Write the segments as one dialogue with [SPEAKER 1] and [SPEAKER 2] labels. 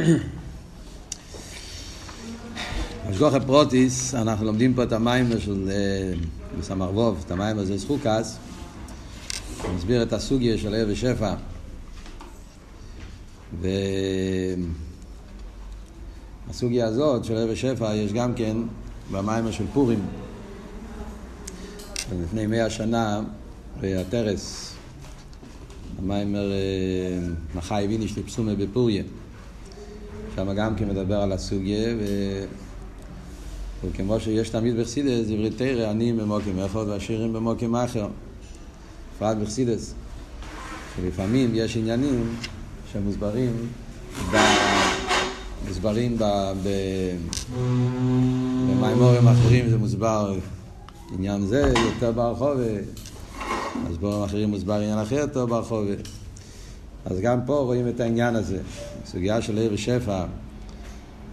[SPEAKER 1] השגוחה פרוטיס, אנחנו לומדים פה את המים של בסמ"ך ווב, את המים הזה סחוקס, מסביר את הסוגיה של ערב ושפע. והסוגיה הזאת של ערב ושפע יש גם כן במים של פורים. לפני מאה שנה, התרס, המיימר מחי ויניש לפסומה בפוריה. שם גם כן מדבר על הסוגיה, ו... וכמו שיש תמיד בחסידס, דברי תרא, עניים במוקים אחד ועשירים במוקים אחר. בפרט בחסידס, שלפעמים יש עניינים שמוסברים ב... מוסברים ב... ב... במימורים אחרים זה מוסבר עניין זה יותר ברחוב, אז בורים אחרים מוסבר עניין אחר יותר ברחוב. אז גם פה רואים את העניין הזה. סוגיה של עיר ושפע,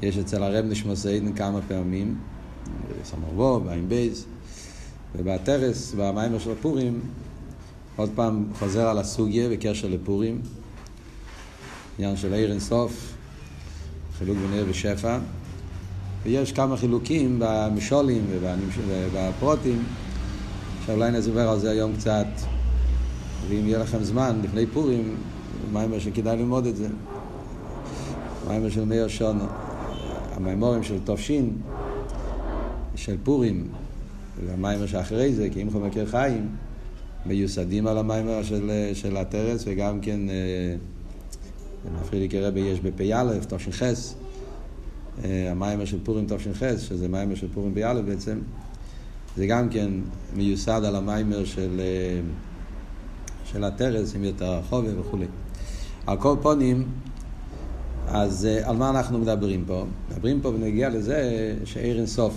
[SPEAKER 1] יש אצל הרב נשמוס עדן כמה פעמים, בסמרבו, בעין בייס, ובתרס, במיימר של הפורים, עוד פעם חוזר על הסוגיה בקשר לפורים, עניין של עיר אינסוף, חילוק בין עיר ושפע, ויש כמה חילוקים במשולים ובפרוטים, שאולי נדבר על זה היום קצת, ואם יהיה לכם זמן, לפני פורים, מיימר שכדאי ללמוד את זה. מיימר של מאיר שונו, המיימורים של תופשין, של פורים, והמיימר שאחרי זה, כי אם חומר מכיר חיים, מיוסדים על המיימר של, של הטרס, וגם כן, מפריד לי כרבה יש בפ"א, תופשין חס, המיימר של פורים תופשין חס, שזה מיימר של פורים פ"א בעצם, זה גם כן מיוסד על המיימר של, של הטרס, עם יותר החובה וכולי. על כל פונים, אז על מה אנחנו מדברים פה? מדברים פה ונגיע לזה שעיר אינסוף.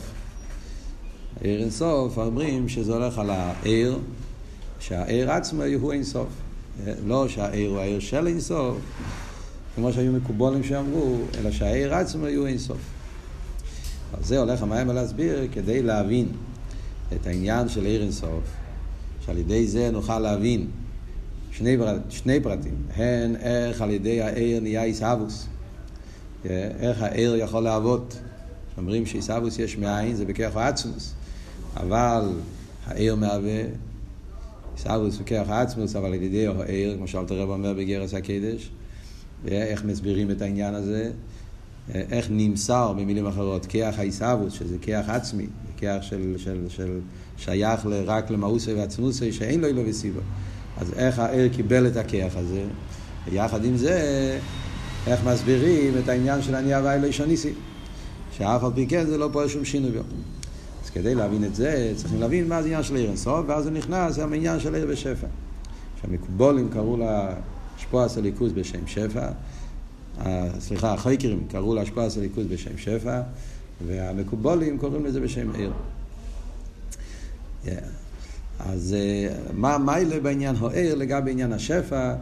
[SPEAKER 1] עיר אינסוף אומרים שזה הולך על העיר, שהעיר עצמו הוא אינסוף. לא שהעיר הוא העיר של אינסוף, כמו שהיו מקובולים שאמרו, אלא שהעיר עצמו הוא אינסוף. אז זה הולך המים להסביר כדי להבין את העניין של עיר אינסוף, שעל ידי זה נוכל להבין שני, שני פרטים, הן איך על ידי העיר נהיה עיסאוווס, איך העיר יכול לעבוד. אומרים שעיסאוווס יש מאין, זה בכרך העצמוס, אבל העיר מהווה עיסאוווס בכרך העצמוס, אבל על ידי העיר, כמו שאלת הרב אומר בגרס הקדש, ואיך מסבירים את העניין הזה, איך נמסר במילים אחרות כיח העיסאוווס, שזה כיח עצמי, כיח של, של, של שייך רק למאוסי ועצמוסי, שאין לו אילו וסיבו. אז איך העיר קיבל את הכיח הזה, ויחד עם זה, איך מסבירים את העניין של ענייה והאלוהי ניסי, שאף על פי כן זה לא פועל שום שינוי בו. אז כדי להבין את זה, צריכים להבין מה זה עניין של עיר אינסוף, ואז זה נכנס גם העניין של עיר ושפע. שהמקובולים קראו לה השפוע סליקוס בשם שפע, סליחה, החייקרים קראו לה השפוע סליקוס בשם שפע, והמקובולים קוראים לזה בשם עיר. Yeah. אז מה מיילה בעניין הוער לגבי עניין השפע,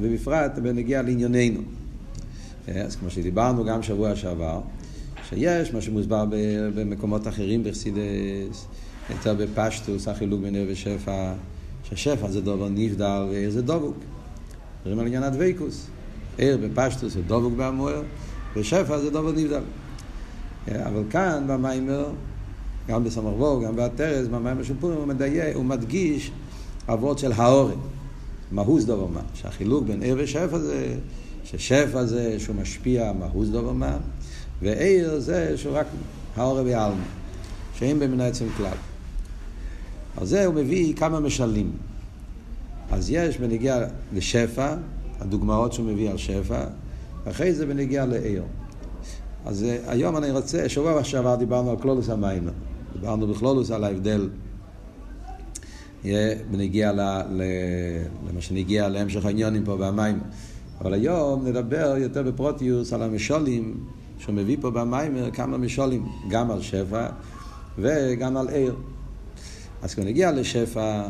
[SPEAKER 1] ובפרט בנגיע לענייננו. אז כמו שדיברנו גם שבוע שעבר, שיש מה שמוסבר במקומות אחרים בחסידס, יותר בפשטוס, החילוק בין ער ושפע, ששפע זה דובר נבדל וער זה דבוק. מדברים על עניין הדבקוס. ער בפשטוס זה דבוק בהמוער, ושפע זה דובר נבדל. אבל כאן במיימר, גם בסמרבו, גם בהתרס, במים של פורים, הוא מדייק, הוא מדגיש אבות של האורן. מהוס דובר מה. שהחילוק בין ער ושפע זה, ששפע זה שהוא משפיע מהוס דובר מה, וער זה שהוא רק האורן ועלמה, שאין במין עצם כלל. על זה הוא מביא כמה משלים. אז יש בנגיע לשפע, הדוגמאות שהוא מביא על שפע, ואחרי זה בנגיע לער. אז היום אני רוצה, שבוע שעבר דיברנו על כלולוס המיימר. דיברנו בכלולוס על ההבדל בנגיע למה שנגיע להמשך העניונים פה במים. אבל היום נדבר יותר בפרוטיוס על המשולים שהוא מביא פה במים כמה משולים, גם על שפע וגם על עיר. אז כשנגיע לשפע,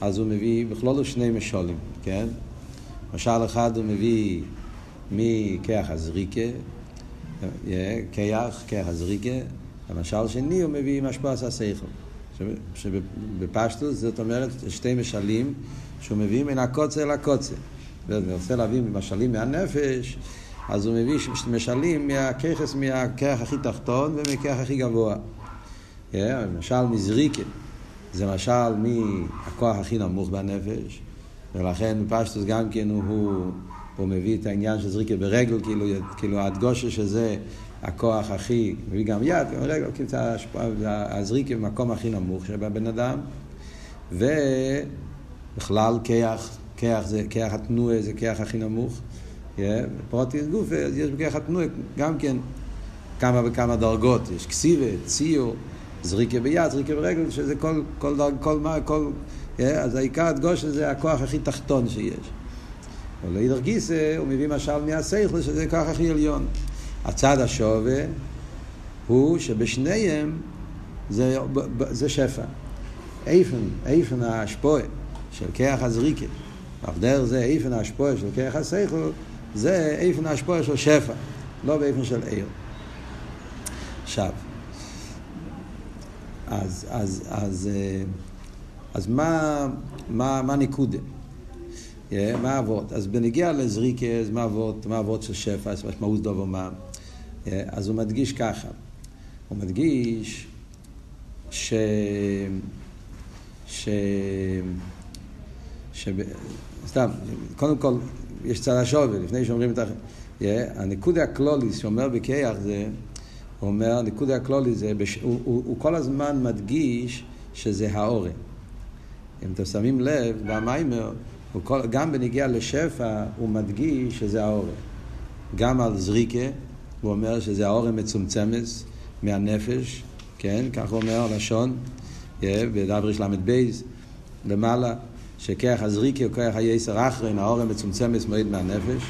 [SPEAKER 1] אז הוא מביא בכלולוס שני משולים, כן? משל אחד הוא מביא מכיח הזריקה, כיח, כיח הזריקה, המשל שני הוא מביא משפעס השכל. שבפשטוס זאת אומרת שתי משלים שהוא מביא מן הקוצר לקוצר. ואני רוצה להביא משלים מהנפש, אז הוא מביא משלים מהככס, מהכרך הכי תחתון ומהכרך הכי גבוה. למשל מזריקה, זה משל מהכוח הכי נמוך בנפש, ולכן פשטוס גם כן הוא, הוא מביא את העניין של זריקה ברגל, כאילו, כאילו הדגושה שזה הכוח הכי, מביא גם יד, רגל, כאילו הזריקה במקום הכי נמוך שבבן אדם, ובכלל כיח, כיח זה, כיח התנועה זה כיח הכי נמוך. פרוטיס גוף, יש בכיח התנועה גם כן כמה וכמה דרגות, יש כסיבה, ציור, זריקה ביד, זריקה ברגל, שזה כל, כל דרג, כל מה, כל... אז העיקר הדגוש זה הכוח הכי תחתון שיש. אבל לאידר גיסא הוא מביא משל מהסייכל שזה הכוח הכי עליון. הצד השווה הוא שבשניהם זה, זה שפע. איפן, איפן השפועה של כיח הזריקה, אף דרך זה איפן השפועה של כיח הסייכל, זה איפן השפועה של שפע, לא באיפן של עיר. עכשיו, אז, אז, אז, אז מה, מה, מה נקודה? Yeah, מה אבות? אז בנגיע לזריקה, מה אבות? של שפע? אז משמעות דובר מה? Yeah, אז הוא מדגיש ככה, הוא מדגיש ש... ש... ש... סתם, קודם כל, יש צד השובל, לפני שאומרים את ה... Yeah, הנקודה הקלוליס שאומר בכיח זה הוא אומר, נקודה הכלולי זה, בש... הוא, הוא, הוא כל הזמן מדגיש שזה האורן. אם אתם שמים לב, במיימר, כל, גם בנגיע לשפע, הוא מדגיש שזה האורן. גם על זריקה, הוא אומר שזה האורן מצומצמת מהנפש, כן? כך הוא אומר לשון, בדבריש ל"ב, למעלה, שכח הזריקה הוא כח היסר אחרין, האורן מצומצמת מאוד מהנפש.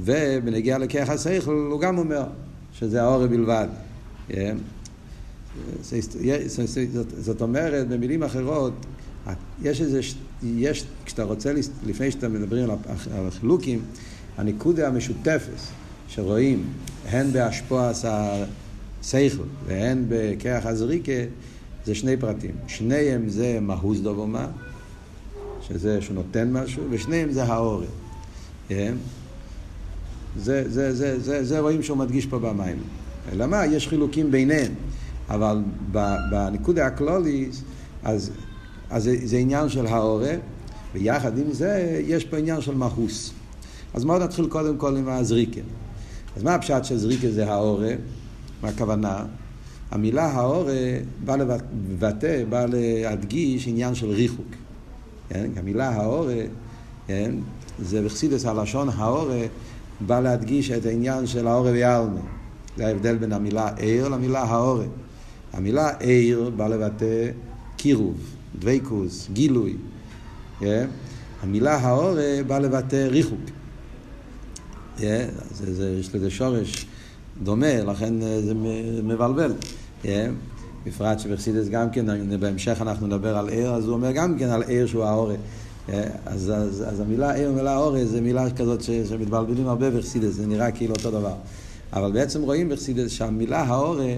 [SPEAKER 1] ובנגיע לכח השכל הוא גם אומר, שזה האורי בלבד. זאת אומרת, במילים אחרות, יש איזה, יש, כשאתה רוצה, לפני שאתה מדברים על החילוקים, הניקודה המשותפת שרואים הן בהשפוע השכל והן בכרך הזריקה, זה שני פרטים. שניהם זה מהוז דובומה, שזה שנותן משהו, ושניהם זה האורי. זה, זה, זה, זה, זה רואים שהוא מדגיש פה במים. אלא מה? יש חילוקים ביניהם, אבל בנקודה הקלוליס, אז, אז זה, זה עניין של ההורה, ויחד עם זה יש פה עניין של מהוס. אז בואו נתחיל קודם כל עם הזריקה. אז מה הפשט של זריקה זה ההורה? מה הכוונה? המילה ההורה באה לבטא, באה להדגיש עניין של ריחוק. כן? המילה ההורה, כן? זה בחסידס הלשון ההורה בא להדגיש את העניין של האורה ויעלמה. זה ההבדל בין המילה עיר למילה האורה. המילה עיר בא לבטא קירוב, דבקוס, גילוי. Yeah. המילה האורה בא לבטא ריחוק. זה, זה, יש לזה שורש דומה, לכן אה, זה מבלבל. בפרט שבחסידס גם כן, בהמשך אנחנו נדבר על עיר, אז הוא אומר גם כן על עיר שהוא האורה. אז, אז, אז המילה עיר ומילה אורז זה מילה כזאת ש, שמתבלבלים הרבה בחסידס, זה נראה כאילו אותו דבר. אבל בעצם רואים בחסידס שהמילה האורה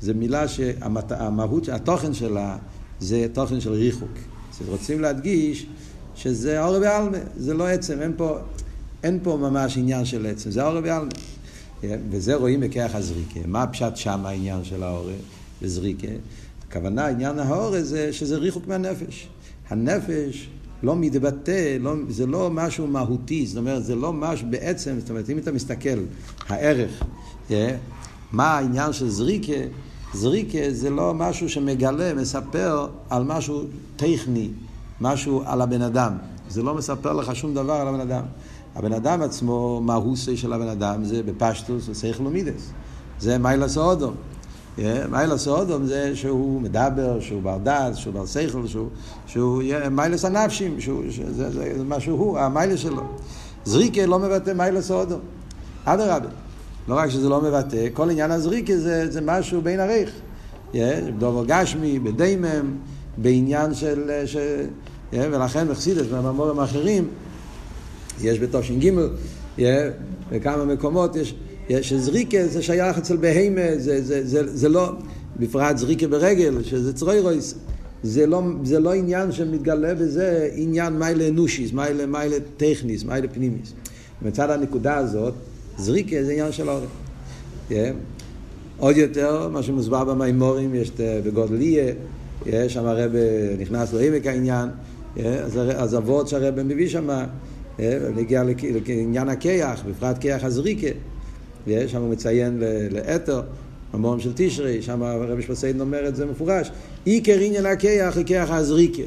[SPEAKER 1] זה מילה שהמהות, התוכן שלה זה תוכן של ריחוק. רוצים להדגיש שזה האורה בעלמה, זה לא עצם, אין פה, אין פה ממש עניין של עצם, זה האורה בעלמה. וזה רואים בכרך הזריקה. מה הפשט שם העניין של האורה וזריקה? הכוונה, עניין האורה זה שזה ריחוק מהנפש. הנפש לא מתבטא, לא, זה לא משהו מהותי, זאת אומרת, זה לא משהו בעצם, זאת אומרת, אם אתה מסתכל, הערך, yeah, מה העניין של זריקה, זריקה זה לא משהו שמגלה, מספר על משהו טכני, משהו על הבן אדם. זה לא מספר לך שום דבר על הבן אדם. הבן אדם עצמו, מה הוא של הבן אדם, זה בפשטוס, זה שכל ומידס. זה מיילס אודום. מיילס אודום זה שהוא מדבר, שהוא בר דעת, שהוא בר שכל, שהוא, שהוא מיילס הנפשים, שהוא, זה, זה, זה מה שהוא, המיילס שלו. זריקה לא מבטא מיילס אודום. אדרבה. לא רק שזה לא מבטא, כל עניין הזריקה זה, זה משהו בין עריך. בדובר גשמי, בדיימם, בעניין של... ש... ולכן בחסידס, במאמורים האחרים, יש בתושין ג', בכמה מקומות יש... שזריקה זה שייך אצל בהמה, זה, זה, זה, זה לא, בפרט זריקה ברגל, שזה צרוירויס, זה לא, זה לא עניין שמתגלה בזה עניין מיילה אנושיס, מיילה, מיילה טכניס, מיילה פנימיס. מצד הנקודה הזאת, זריקה זה עניין של אורן. Yeah. עוד יותר, מה שמוסבר במימורים, יש בגודליה, יש שם הרב נכנס לעמק העניין, אז אבות שהרב מביא שם, נגיע לעניין הכיח, בפרט כיח הזריקה, שם הוא מציין לאתר, המון של תשרי, שם הרב שפסיין אומר את זה מפורש, עיקר עניין הכיח היא כיח הזריקה,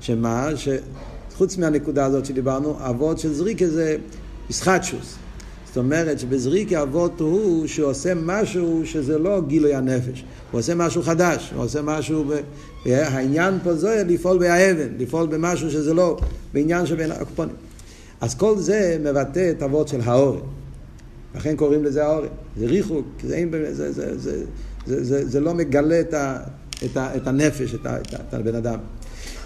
[SPEAKER 1] שמה, שחוץ מהנקודה הזאת שדיברנו, אבות של זריקה זה ישחטשוס. זאת אומרת שבזריקה אבות הוא שעושה משהו שזה לא גילוי הנפש, הוא עושה משהו חדש, הוא עושה משהו, ב... העניין פה זה לפעול באבן, לפעול במשהו שזה לא בעניין שבין הקופונים. אז כל זה מבטא את אבות של האורן. לכן קוראים לזה האורן. זה ריחוק, זה, זה, זה, זה, זה, זה, זה זה לא מגלה את, ה, את, ה, את הנפש, את, ה, את, ה, את הבן אדם.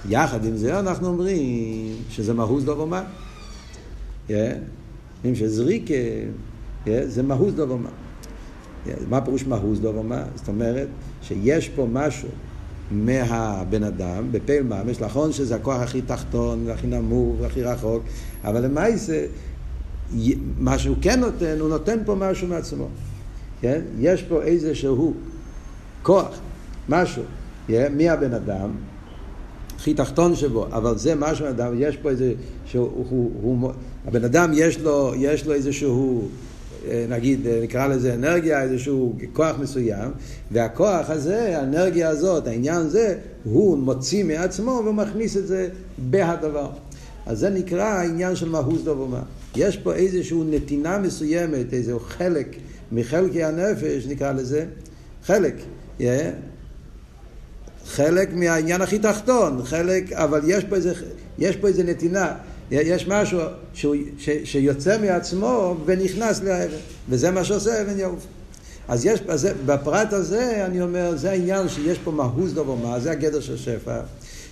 [SPEAKER 1] יחד עם זה אנחנו אומרים שזה מהוס דוב לא ומה. כן? אומרים שזריקה זה מהוס דוב ומה. מה פירוש מהוס דוב לא ומה? זאת אומרת שיש פה משהו מהבן אדם, בפעיל ממש, נכון שזה הכוח הכי תחתון, הכי נמוך, הכי רחוק, אבל למעשה, מה שהוא כן נותן, הוא נותן פה משהו מעצמו. כן? יש פה איזשהו כוח, משהו, yeah, מהבן אדם, הכי תחתון שבו, אבל זה משהו, אדם, יש פה איזה, שהוא, הוא, הוא, הבן אדם יש לו, יש לו איזשהו אה, נגיד, אה, נקרא לזה אנרגיה, איזשהו כוח מסוים, והכוח הזה, האנרגיה הזאת, העניין הזה, הוא מוציא מעצמו ומכניס את זה בהדבר. אז זה נקרא העניין של מהוס דובומה. יש פה איזושהי נתינה מסוימת, איזשהו חלק מחלקי הנפש, נקרא לזה, חלק, yeah. חלק מהעניין הכי תחתון, חלק, אבל יש פה איזה, יש פה איזה נתינה. יש משהו שהוא, ש, שיוצא מעצמו ונכנס לאבן, וזה מה שעושה אבן יעוף. אז יש, אז בפרט הזה, אני אומר, זה העניין שיש פה מהוס דובו מה, זה הגדר של שפע.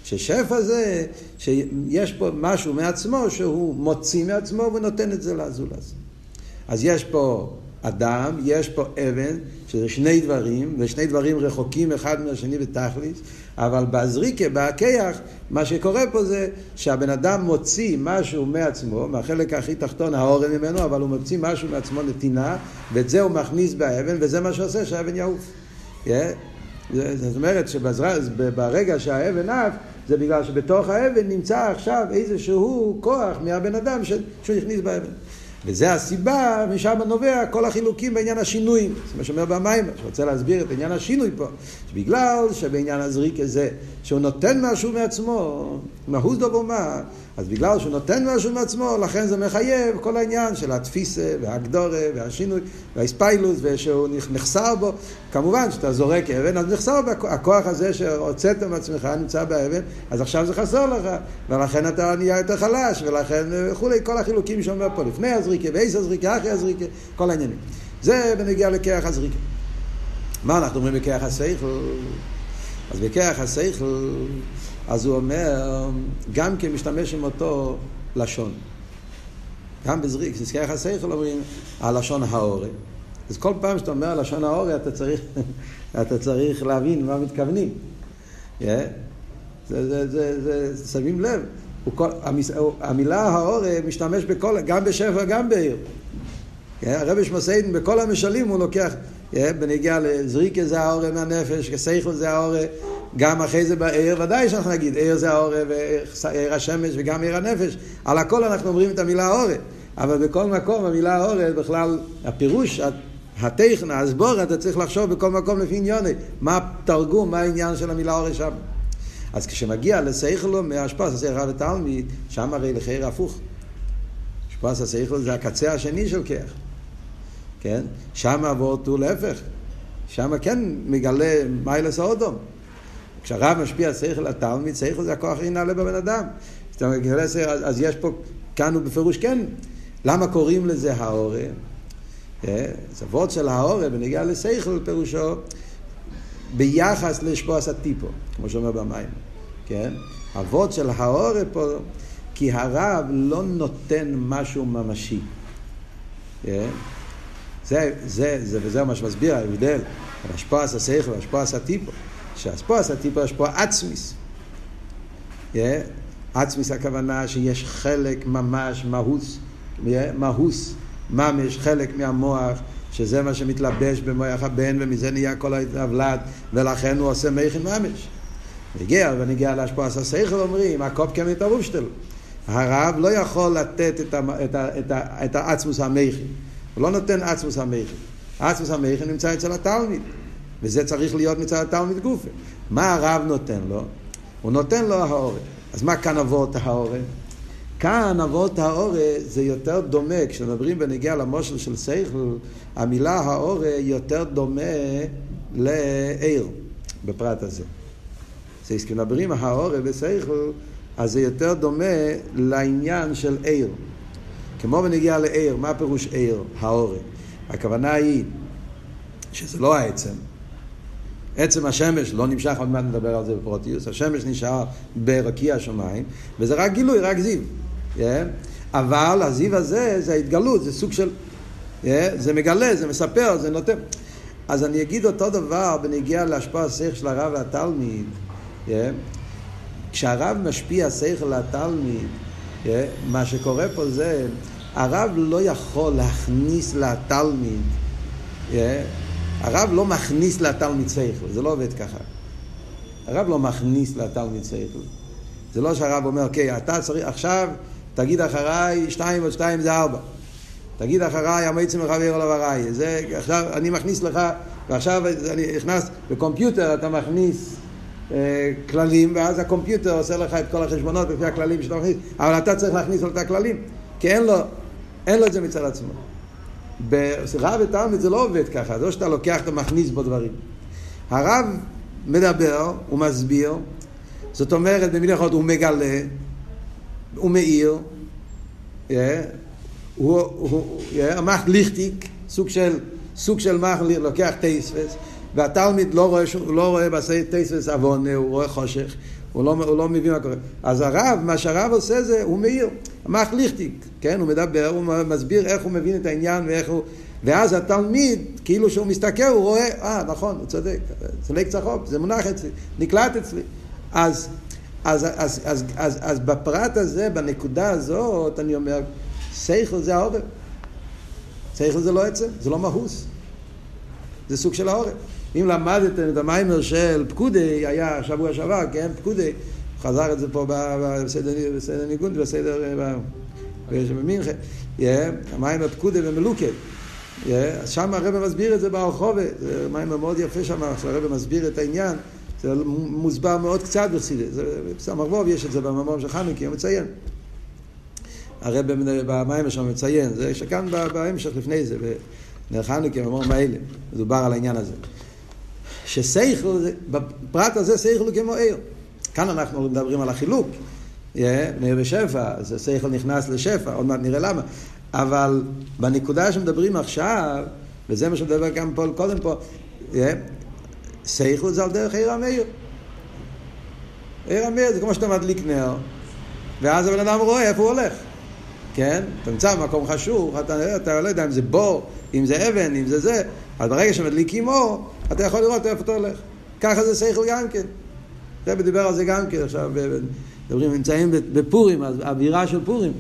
[SPEAKER 1] ששפע זה, שיש פה משהו מעצמו שהוא מוציא מעצמו ונותן את זה לזולז. אז יש פה אדם, יש פה אבן, שזה שני דברים, ושני דברים רחוקים אחד מהשני בתכליס, אבל בזריקה, בהכיח, מה שקורה פה זה שהבן אדם מוציא משהו מעצמו, מהחלק הכי תחתון, האורן ממנו, אבל הוא מוציא משהו מעצמו נתינה, ואת זה הוא מכניס באבן, וזה מה שעושה שהאבן יעוף. Yeah. זאת אומרת שברגע שהאבן עף, זה בגלל שבתוך האבן נמצא עכשיו איזשהו כוח מהבן אדם שהוא הכניס באבן. וזה הסיבה, משם נובע כל החילוקים בעניין השינויים. זה מה שאומר במים, שרוצה להסביר את עניין השינוי פה. בגלל שבעניין הזריק הזה, שהוא נותן משהו מעצמו, מהות דובו מה, אז בגלל שהוא נותן משהו מעצמו, לכן זה מחייב כל העניין של התפיסה והגדורה והשינוי והאספיילוס ושהוא נחסר בו. כמובן שאתה זורק אבן, אז נחסר בו הכוח הזה שהוצאת מעצמך נמצא באבן, אז עכשיו זה חסר לך, ולכן אתה נהיה יותר חלש, ולכן וכולי, כל החילוקים שאומר פה לפני הזריקה, ואיזה הזריקה, אחרי הזריקה, כל העניינים. זה בנגיע לכיח הזריקה. מה אנחנו אומרים בכיח הסייכל? אז בכיח הסייכל אז הוא אומר, גם כן משתמש עם אותו לשון. גם בזריק, בזכיח השכל אומרים, הלשון האורי. אז כל פעם שאתה אומר לשון האורי, אתה צריך, אתה צריך להבין מה מתכוונים. Yeah. זה, זה, זה, זה, שמים לב. כל, המס, המילה האורי משתמש בכל, גם בשפע, גם בעיר. Yeah. הרבי שמסיידן, בכל המשלים הוא לוקח, yeah, בנגיע לזריקה זה האורי מהנפש, כסייכל זה האורי. גם אחרי זה בעיר, ודאי שאנחנו נגיד, עיר זה האורה ועיר השמש וגם עיר הנפש, על הכל אנחנו אומרים את המילה האורה, אבל בכל מקום המילה האורה בכלל, הפירוש, הטכן, הסבור, אתה צריך לחשוב בכל מקום לפי עניוני, מה התרגום, מה העניין של המילה האורה שם. אז כשמגיע לסייכלו מהשפס הסייכל לתלמיד, שם הרי לחייר הפוך. השפס הסייכלו זה הקצה השני של כיח, כן? שם הוא להפך, שם כן מגלה מיילס האודום. כשהרב משפיע שכל התלמיד, שכל זה הכוח הכי נעלה בבן אדם. אז יש פה, כאן הוא בפירוש כן. למה קוראים לזה האורה? זוות של האורה בנגיעה לשכל פירושו ביחס לשפועס הטיפו, כמו שאומר במים, כן? אבות של האורה פה, כי הרב לא נותן משהו ממשי. זה, זה, זה, וזה מה שמסביר ההבדל, השפועס השכל והשפועס הטיפו. שהספוס הטיפו השפוע עצמיס. עצמיס הכוונה שיש חלק ממש מהוס מהוס, ממש, חלק מהמוח, שזה מה שמתלבש במוח הבן, ומזה נהיה כל ההבלד, ולכן הוא עושה מכין ממש. הגיע, ונגיע להשפעת השכל, אומרים, הקופ כמת הרובשטל. הרב לא יכול לתת את, את, את, את העצמוס המכין. הוא לא נותן עצמוס המכין. עצמוס המכין נמצא אצל התלמיד, וזה צריך להיות מצד התלמיד גופה. מה הרב נותן לו? הוא נותן לו העורף. אז מה כאן אבות העורף? כאן אבות האורה זה יותר דומה, כשמדברים בנגיע למושל של סייכל, המילה האורה יותר דומה לעיר בפרט הזה. זה כשמדברים האורה בסייכל, אז זה יותר דומה לעניין של עיר. כמו בנגיע לעיר, מה פירוש עיר, האורה? הכוונה היא שזה לא העצם. עצם השמש לא נמשך, עוד מעט נדבר על זה בפרוטיוס, השמש נשאר ברקיע השמיים, וזה רק גילוי, רק זיו. Yeah. אבל הזיו הזה זה ההתגלות, זה סוג של... Yeah, זה מגלה, זה מספר, זה נותן. אז אני אגיד אותו דבר בנגיע להשפעה השכל של הרב והתלמיד. Yeah. כשהרב משפיע שכל לתלמיד, yeah, מה שקורה פה זה, הרב לא יכול להכניס לתלמיד, yeah, הרב לא מכניס לתלמיד שכל, זה לא עובד ככה. הרב לא מכניס לתלמיד שכל. זה לא שהרב אומר, אוקיי, אתה צריך, עכשיו תגיד אחריי, שתיים ועוד שתיים זה ארבע. תגיד אחריי, המועצם מחבר אליו הראי. זה, עכשיו אני מכניס לך, ועכשיו אני נכנס, בקומפיוטר אתה מכניס אה, כללים, ואז הקומפיוטר עושה לך את כל החשבונות לפי הכללים שאתה מכניס, אבל אתה צריך להכניס לו את הכללים, כי אין לו, אין לו את זה מצד עצמו. ברב ותלמיד זה לא עובד ככה, זה לא שאתה לוקח, אתה מכניס בו דברים. הרב מדבר, הוא מסביר, זאת אומרת, במילים אחרות הוא מגלה, הוא מאיר, הוא, הוא, המח ליכטיק, סוג של, סוג של מח לוקח טייספס, והתלמיד לא רואה, לא רואה בעשי טייספס עוון, הוא רואה חושך, הוא לא, הוא לא מבין מה קורה. אז הרב, מה שהרב עושה זה, הוא מאיר, המח ליכטיק, כן? הוא מדבר, הוא מסביר איך הוא מבין את העניין ואיך הוא... ואז התלמיד, כאילו שהוא מסתכל, הוא רואה, אה, נכון, הוא צודק, ליק צחוק, זה מונח אצלי, נקלט אצלי. אז אז, אז, אז, אז, אז בפרט הזה, בנקודה הזאת, אני אומר, שכל זה העורף. שכל זה לא עצם, זה לא מהוס. זה סוג של העורף. אם למדתם את המיימר של פקודי, היה שבוע שעבר, כן, פקודי, חזר את זה פה בסדר ניגון, בסדר, במינכה, המיימר פקודי ומלוקד. אז שם הרב מסביר את זה ברחובה, זה מיימר מאוד יפה שם, הרב מסביר את העניין. זה מוסבר מאוד קצת בחסידס, בסמ"ך ווב יש את זה במאמר של חנוכה, הוא מציין. הרב במים שם מציין, זה שכאן בהמשך לפני זה, בנר חנוכה, במאמר מאלה, מדובר על העניין הזה. שסייכל, בפרט הזה סייכל הוא כמו עיר. כאן אנחנו מדברים על החילוק. בני בשפע, אז סייכל נכנס לשפע, עוד מעט נראה למה. אבל בנקודה שמדברים עכשיו, וזה מה שמדבר גם פה קודם פה, סייכו זה על דרך עיר המאיר. עיר המאיר זה כמו שאתה מדליק נר, ואז הבן אדם רואה איפה הוא הולך. כן? אתה נמצא במקום חשוב, אתה, אתה לא יודע אם זה בור, אם זה אבן, אם זה זה, אז ברגע שמדליקים אור, אתה יכול לראות איפה אתה הולך. ככה זה סייכל גם כן. זה דיבר על זה גם כן, עכשיו מדברים, נמצאים בפורים, אז אווירה של פורים.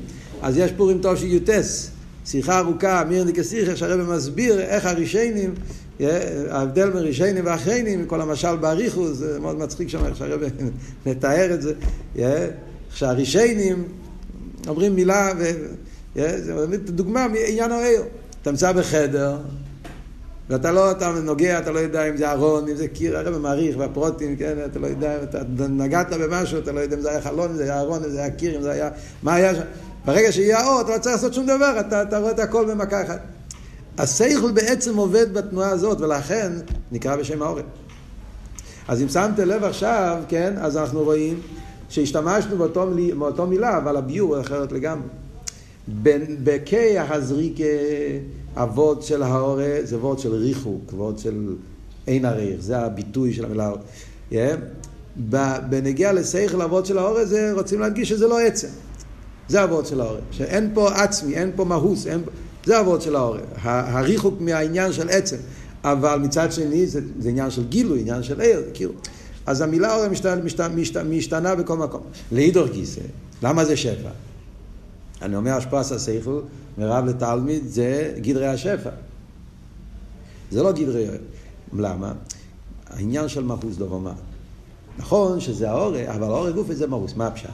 [SPEAKER 1] אז יש פורים טוב שיוטס, שיחה ארוכה, מירני כסיכה, שהרבא מסביר איך הרישיינים ההבדל בין רישיינים ואחריינים, כל המשל באריכוס, זה מאוד מצחיק שם איך שהרבא מתאר את זה, שהרישיינים אומרים מילה, זה דוגמה מעניין העיר. אתה נמצא בחדר, ואתה לא, אתה נוגע, אתה לא יודע אם זה ארון, אם זה קיר, הרב מעריך, והפרוטים, כן, אתה לא יודע, אתה נגעת במשהו, אתה לא יודע אם זה היה חלון, אם זה היה ארון, אם זה היה קיר, אם זה היה... מה היה שם? ברגע שיהיה האור, אתה לא צריך לעשות שום דבר, אתה, אתה רואה את הכל במכה אחת. השכל בעצם עובד בתנועה הזאת, ולכן נקרא בשם העורף. אז אם שמתם לב עכשיו, כן, אז אנחנו רואים שהשתמשנו באותו, באותו מילה, אבל הביור אחרת לגמרי. בקי הזריקה, הוורד של העורף, זה וורד של ריחוק, וורד של אין הריח, זה הביטוי של המילה. Yeah. בנגיע לשכל הוורד של העורף, זה רוצים להדגיש שזה לא עצם. זה הוורד של העורף, שאין פה עצמי, אין פה מהוס, אין. זה אבות של העורף, הריחוק מהעניין של עצם. אבל מצד שני זה, זה עניין של גילוי, עניין של עיר, כאילו. אז המילה עורף משתנה, משתנה, משתנה בכל מקום. להידור גיסא, למה זה שפע? אני אומר השפעת השכל, מרב לתלמיד, זה גדרי השפע. זה לא גדרי... למה? העניין של מחוס דורומה. נכון שזה האורג, אבל האורג גופי זה מרוס, מה הפשט?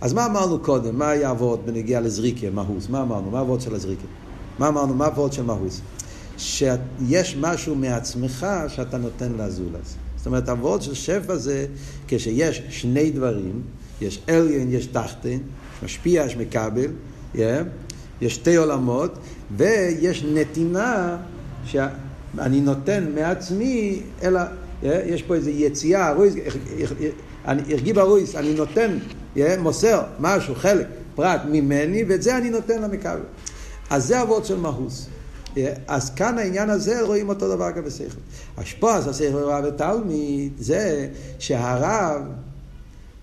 [SPEAKER 1] אז מה אמרנו קודם? מה היה אבות בנגיע לזריקה, מהוס? מה אמרנו? מה אבות של הזריקה? מה אמרנו? מה אבות של מהוס? שיש משהו מעצמך שאתה נותן לזולז. זאת אומרת, אבות של שפע זה כשיש שני דברים, יש אליין, יש תחתן, משפיע, יש מקבל, yeah, יש שתי עולמות, ויש נתינה שאני נותן מעצמי, אלא yeah, יש פה איזו יציאה, רויס, הרגיב הרויס, אני נותן, yeah, מוסר משהו, חלק, פרט ממני, ואת זה אני נותן למקבל. אז זה אבות של מהוס. אז כאן העניין הזה רואים אותו דבר גם בשכל. השפוע השכל רב ותלמיד זה שהרב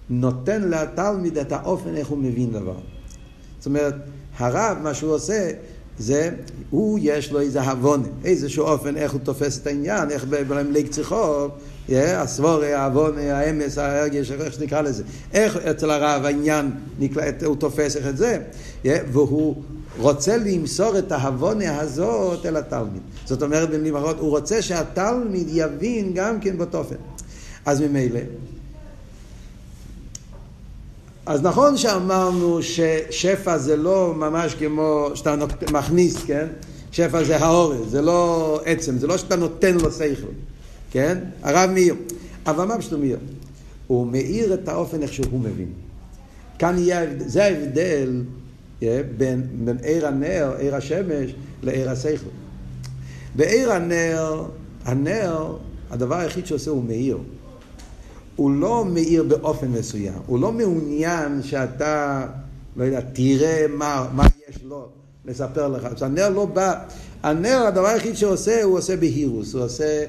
[SPEAKER 1] נותן לתלמיד את האופן איך הוא מבין דבר. זאת אומרת, הרב, מה שהוא עושה, זה, הוא יש לו איזה הבונה, איזשהו אופן איך הוא תופס את העניין, איך במליק צריכו, הסבורי, העוונה, האמס, ההרגש, איך שנקרא לזה. איך אצל הרב העניין, הוא תופס איך את זה, והוא רוצה למסור את ההבונה הזאת אל התלמיד. זאת אומרת במילים אחרות, הוא רוצה שהתלמיד יבין גם כן בתופן. אז ממילא, אז נכון שאמרנו ששפע זה לא ממש כמו שאתה מכניס, כן? שפע זה האורז, זה לא עצם, זה לא שאתה נותן לו שכל, כן? הרב מאיר. אבל מה פשוט מאיר? הוא מאיר את האופן איך שהוא מבין. כאן יהיה, זה ההבדל בין, בין עיר הנר, עיר השמש, לעיר השכל. בעיר הנר, הנר, הדבר היחיד שעושה הוא מאיר. הוא לא מאיר באופן מסוים, הוא לא מעוניין שאתה, לא יודע, תראה מה, מה יש לו לספר לך. אז הנר לא בא, הנר, הדבר היחיד שעושה, הוא עושה בהירוס, הוא עושה,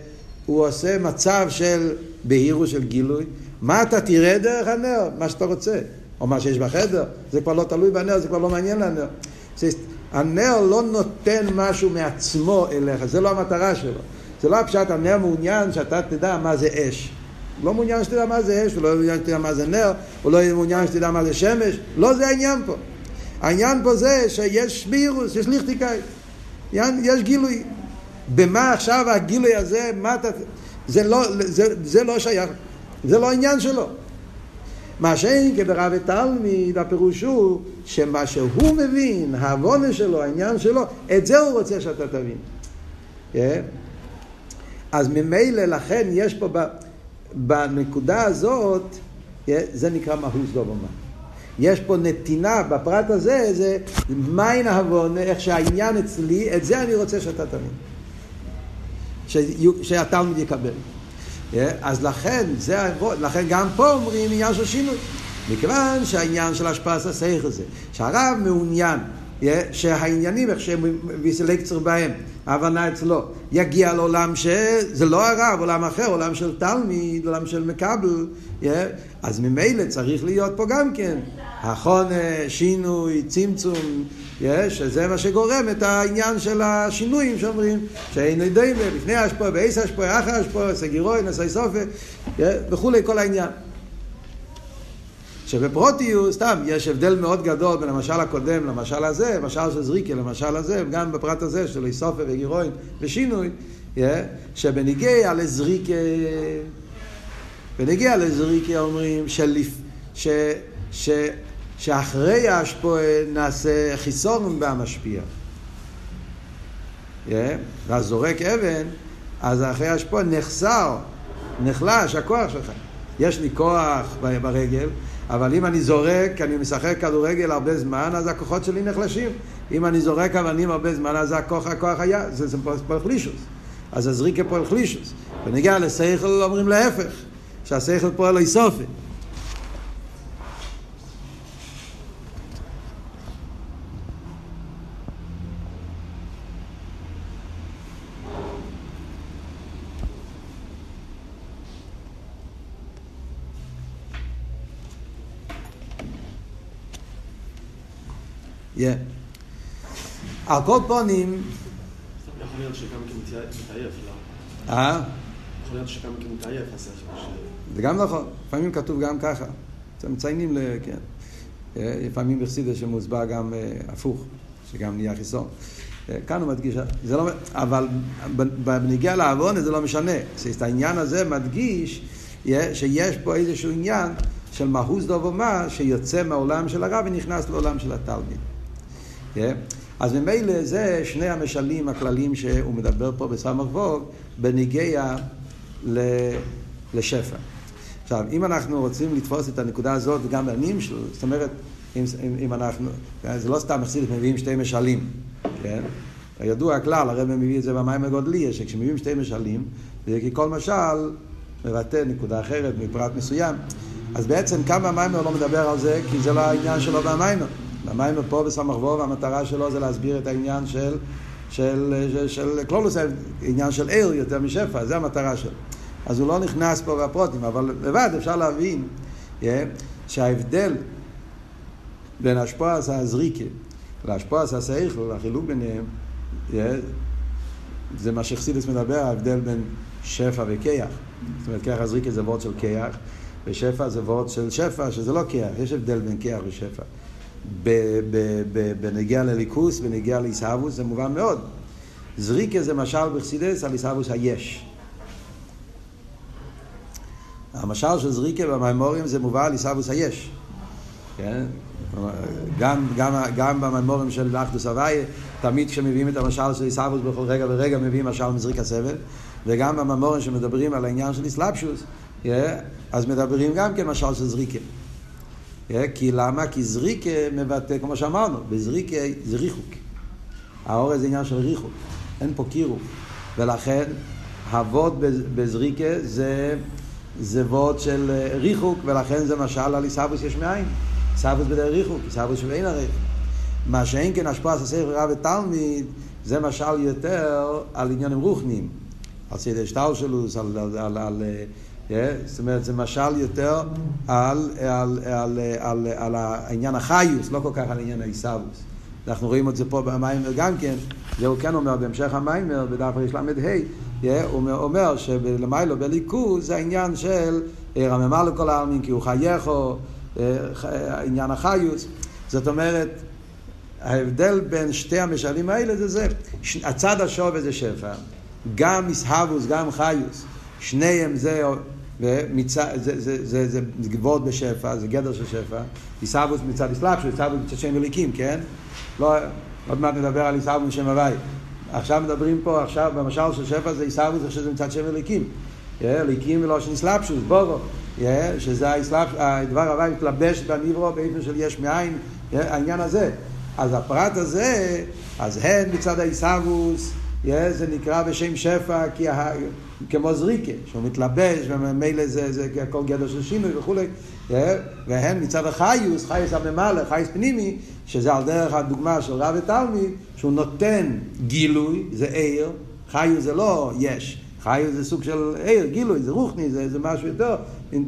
[SPEAKER 1] הוא עושה מצב של בהירוס, של גילוי. מה אתה תראה דרך הנר? מה שאתה רוצה. או מה שיש בחדר, זה כבר לא תלוי בנר, זה כבר לא מעניין לנר. הנר לא נותן משהו מעצמו אליך, זה לא המטרה שלו. זה לא הפשט, הנר מעוניין שאתה תדע מה זה אש. לא מעוניין שתדע מה זה אש, הוא לא מעוניין שתדע מה זה נר, הוא לא מעוניין שתדע מה זה שמש, לא זה העניין פה. העניין פה זה שיש בירוס, יש ליכטיקאי, יש גילוי. במה עכשיו הגילוי הזה, מה אתה... זה לא, זה, זה לא שייך, זה לא העניין שלו. מה שאין כברב ותלמיד, הפירוש הוא שמה שהוא מבין, העוונה שלו, העניין שלו, את זה הוא רוצה שאתה תבין. כן? אז ממילא לכן יש פה בנקודה הזאת, זה נקרא מהוס דובמה. יש פה נתינה בפרט הזה, זה מיין העוונה, איך שהעניין אצלי, את זה אני רוצה שאתה תבין. שהתלמיד יקבל. אז לכן, זה, לכן גם פה אומרים עניין של שינוי. מכיוון שהעניין של השפעת השכל זה, שהרב מעוניין שהעניינים, איך שהם ויסלקצר בהם, ההבנה אצלו, יגיע לעולם שזה לא הרב, עולם אחר, עולם של תלמיד, עולם של מקבל, אז ממילא צריך להיות פה גם כן החונה, שינוי, צמצום, שזה מה שגורם את העניין של השינויים שאומרים שאין יודעים לפני השפוע, בעשר השפוע, אחר השפוע, סגירוי, נסי סופה וכולי, כל העניין. שבפרוטיוס, סתם, יש הבדל מאוד גדול בין המשל הקודם למשל הזה, משל של זריקה למשל הזה, וגם בפרט הזה של איסופה וגירוי ושינוי, yeah, שבניגיע לזריקה, בניגיע לזריקה אומרים שלפ, ש, ש, שאחרי ההשפועה נעשה חיסון בהמשפיע. Yeah, ואז זורק אבן, אז אחרי ההשפועה נחסר, נחלש הכוח שלך. יש לי כוח ברגל, אבל אם אני זורק, אני משחק כדורגל הרבה זמן, אז הכוחות שלי נחלשים. אם אני זורק אבנים הרבה זמן, אז הכוח, הכוח היה, זה, זה פועל חלישוס. אז הזריקה פועל חלישוס. ונגיע לשכל אומרים להפך, שהשכל פועל איסופי. Yeah. על כל פונים...
[SPEAKER 2] יכול להיות שגם כמתעייף,
[SPEAKER 1] לא? אה?
[SPEAKER 2] יכול להיות שגם כמתעייף,
[SPEAKER 1] זה גם נכון, לפעמים כתוב גם ככה. אתם מציינים ל... כן. אה, לפעמים בחסידס שמוסבר גם אה, הפוך, שגם נהיה חיסון. אה, כאן הוא מדגיש, זה לא, אבל בנגיע לעוון זה לא משנה. את העניין הזה מדגיש שיש פה איזשהו עניין של מהוס דוב ומה שיוצא מהעולם של הרב ונכנס לעולם של התלמיד. אז ממילא זה שני המשלים הכלליים שהוא מדבר פה בסמ"ך ווב בניגיע לשפע. עכשיו, אם אנחנו רוצים לתפוס את הנקודה הזאת גם בעניים שלו, זאת אומרת, אם, אם, אם אנחנו, זה לא סתם מחסידת מביאים שתי משלים, כן? ידוע הכלל, הרב מביא את זה במים הגודלי, שכשמביאים שתי משלים, זה כי כל משל מבטא נקודה אחרת מפרט מסוים. אז בעצם כמה המיימר לא מדבר על זה, כי זה לא העניין שלו במיימר. המיימר פה בסמ"ך וו, והמטרה שלו זה להסביר את העניין של, של, של, של קלולוס, עניין של עיר יותר משפע, זה המטרה שלו. אז הוא לא נכנס פה בפרוטים, אבל לבד אפשר להבין yeah, שההבדל בין השפועס הזריקה להשפועס השכל, החילוק ביניהם, yeah, זה מה שחסידס מדבר, ההבדל בין שפע וכיח. זאת אומרת, כיח הזריקה זה וורד של כיח, ושפע זה וורד של שפע, שזה לא כיח, יש הבדל בין כיח ושפע. בנגיע לליכוס, בנגיע לעיסאוווס, זה מובן מאוד. זריקה זה משל בחסידס על עיסאוווס היש. המשל של זריקה במימורים זה מובא על עיסאוווס היש. כן? גם, גם, גם במימורים של אחדוס הוויה, תמיד כשמביאים את המשל של עיסאוווס בכל רגע ורגע מביאים משל מזריק הסבל, וגם במימורים שמדברים על העניין של איסלאפשוס, אז מדברים גם כן משל של זריקה. כי למה? כי זריקה מבטא, כמו שאמרנו, בזריקה זה ריחוק. האור זה עניין של ריחוק, אין פה קירוב. ולכן, הווד בזריקה זה, זה ווד של ריחוק, ולכן זה משל על עיסאוויס יש מאין. עיסאוויס בדרך ריחוק, עיסאוויס שאין הרי. מה שאין כן השפעה של ספר רב ותלמיד, זה משל יותר על עניינים רוחניים. על סדר שטלשלוס, על, על, על, על Yeah, זאת אומרת, זה משל יותר על, על, על, על, על העניין החיוס, לא כל כך על עניין העיסאוווס. אנחנו רואים את זה פה במיימר גם כן, זה הוא כן אומר בהמשך המיימר, בדף רכ"ל, yeah, הוא אומר שלמיילו בליכוז זה העניין של רממה לכל העלמין כי הוא חייכו, עניין החיוס. זאת אומרת, ההבדל בין שתי המשלים האלה זה זה, הצד השווה זה שפע, גם מסהבוס, גם חיוס, שניהם זה ומצד, זה, זה, זה, זה, זה גבוהות בשפע, זה גדר של שפע. עיסאוווס מצד אסלאפשו, עיסאוווס מצד שם אליקים, כן? לא, עוד מעט נדבר על עיסאוווס שם הוואי. עכשיו מדברים פה, עכשיו במשל של שפע זה עיסאוווס שזה מצד שם אליקים. אליקים ולא של אסלאפשוס, בורו. שזה הדבר הוואי מתלבש בניברו באיפן של יש מאין, העניין הזה. אז הפרט הזה, אז הן מצד העיסאוווס, זה נקרא בשם שפע, כי כמו זריקה, שהוא מתלבש, וממילא זה, זה הכל גדר של שינוי וכולי, והן מצד החיוס, חיוס הממלא, חיוס פנימי, שזה על דרך הדוגמה של רב ותלמיד, שהוא נותן גילוי, זה עיר, חיוס זה לא יש, חיוס זה סוג של עיר, גילוי, זה רוחני, זה, זה משהו יותר,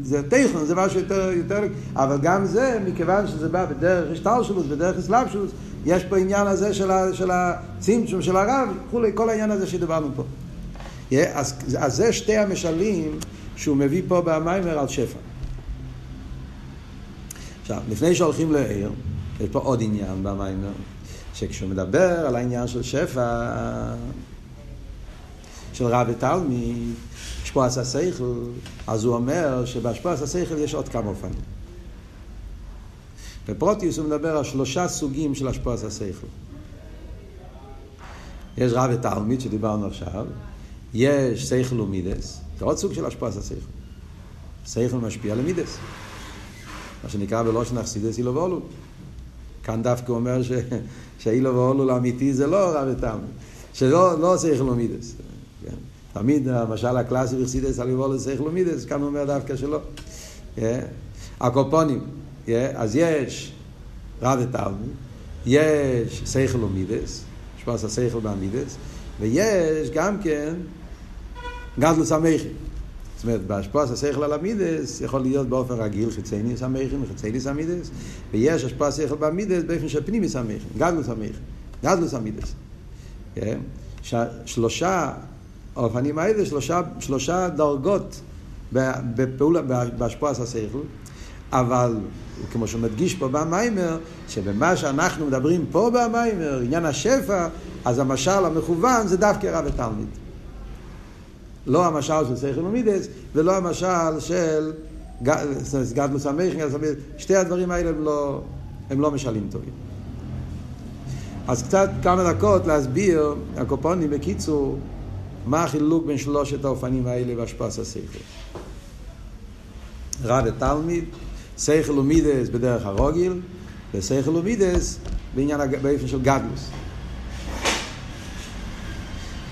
[SPEAKER 1] זה טכן, זה משהו יותר, יותר, אבל גם זה, מכיוון שזה בא בדרך השתלשלות, בדרך אסלאפשוס, יש פה עניין הזה של, של הצמצום של הרב, וכולי, כל העניין הזה שדיברנו פה. אז, אז זה שתי המשלים שהוא מביא פה במיימר על שפע. עכשיו, לפני שהולכים לעיר, יש פה עוד עניין במיימר, שכשהוא מדבר על העניין של שפע, של רב ותלמיד, השפועס השכל, אז הוא אומר שבהשפועס השכל יש עוד כמה אופנים. בפרוטיוס הוא מדבר על שלושה סוגים של השפועס השכל. יש רב ותלמיד שדיברנו עכשיו, יש שכל ומידס, זה עוד סוג של של השכל. שכל משפיע למידס. מה שנקרא בלושן אכסידס אילו ואולו. כאן דווקא אומר ש... שאילו ואולו האמיתי זה לא רב ותם, שלא לא שכל ומידס. כן? תמיד המשל הקלאסי בחסידס על יבוא לשכל ומידס, כאן הוא אומר דווקא שלא. כן? הקופונים? אז יש רב ותם, יש שכל ומידס, השפעה של השכל והמידס, ויש גם כן גדלוס המכין. זאת אומרת, בהשפעת השכל על המידס יכול להיות באופן רגיל חיצייניס המכין וחיצייניס המידס, ויש השפעת השכל במידס באופן של פנימיס המכין, גדלוס המכין, גדלוס המידס. כן? שלושה האופנים האלה, שלושה, שלושה דרגות בפעולה, בהשפעת השכל, אבל כמו שהוא מדגיש פה במיימר, שבמה שאנחנו מדברים פה במיימר, עניין השפע, אז המשל המכוון זה דווקא רב ותלמיד. לא המשל של סייכל ומידס, ולא המשל של גדלוס המכין, שתי הדברים האלה הם לא, הם לא משלים טובים. אז קצת כמה דקות להסביר, הקופונים בקיצור, מה החילוק בין שלושת האופנים האלה בהשפעת השכל. רב ותלמיד, שכל ומידס בדרך הרוגיל, ושכל ומידס בעניין, באופן של גדלוס.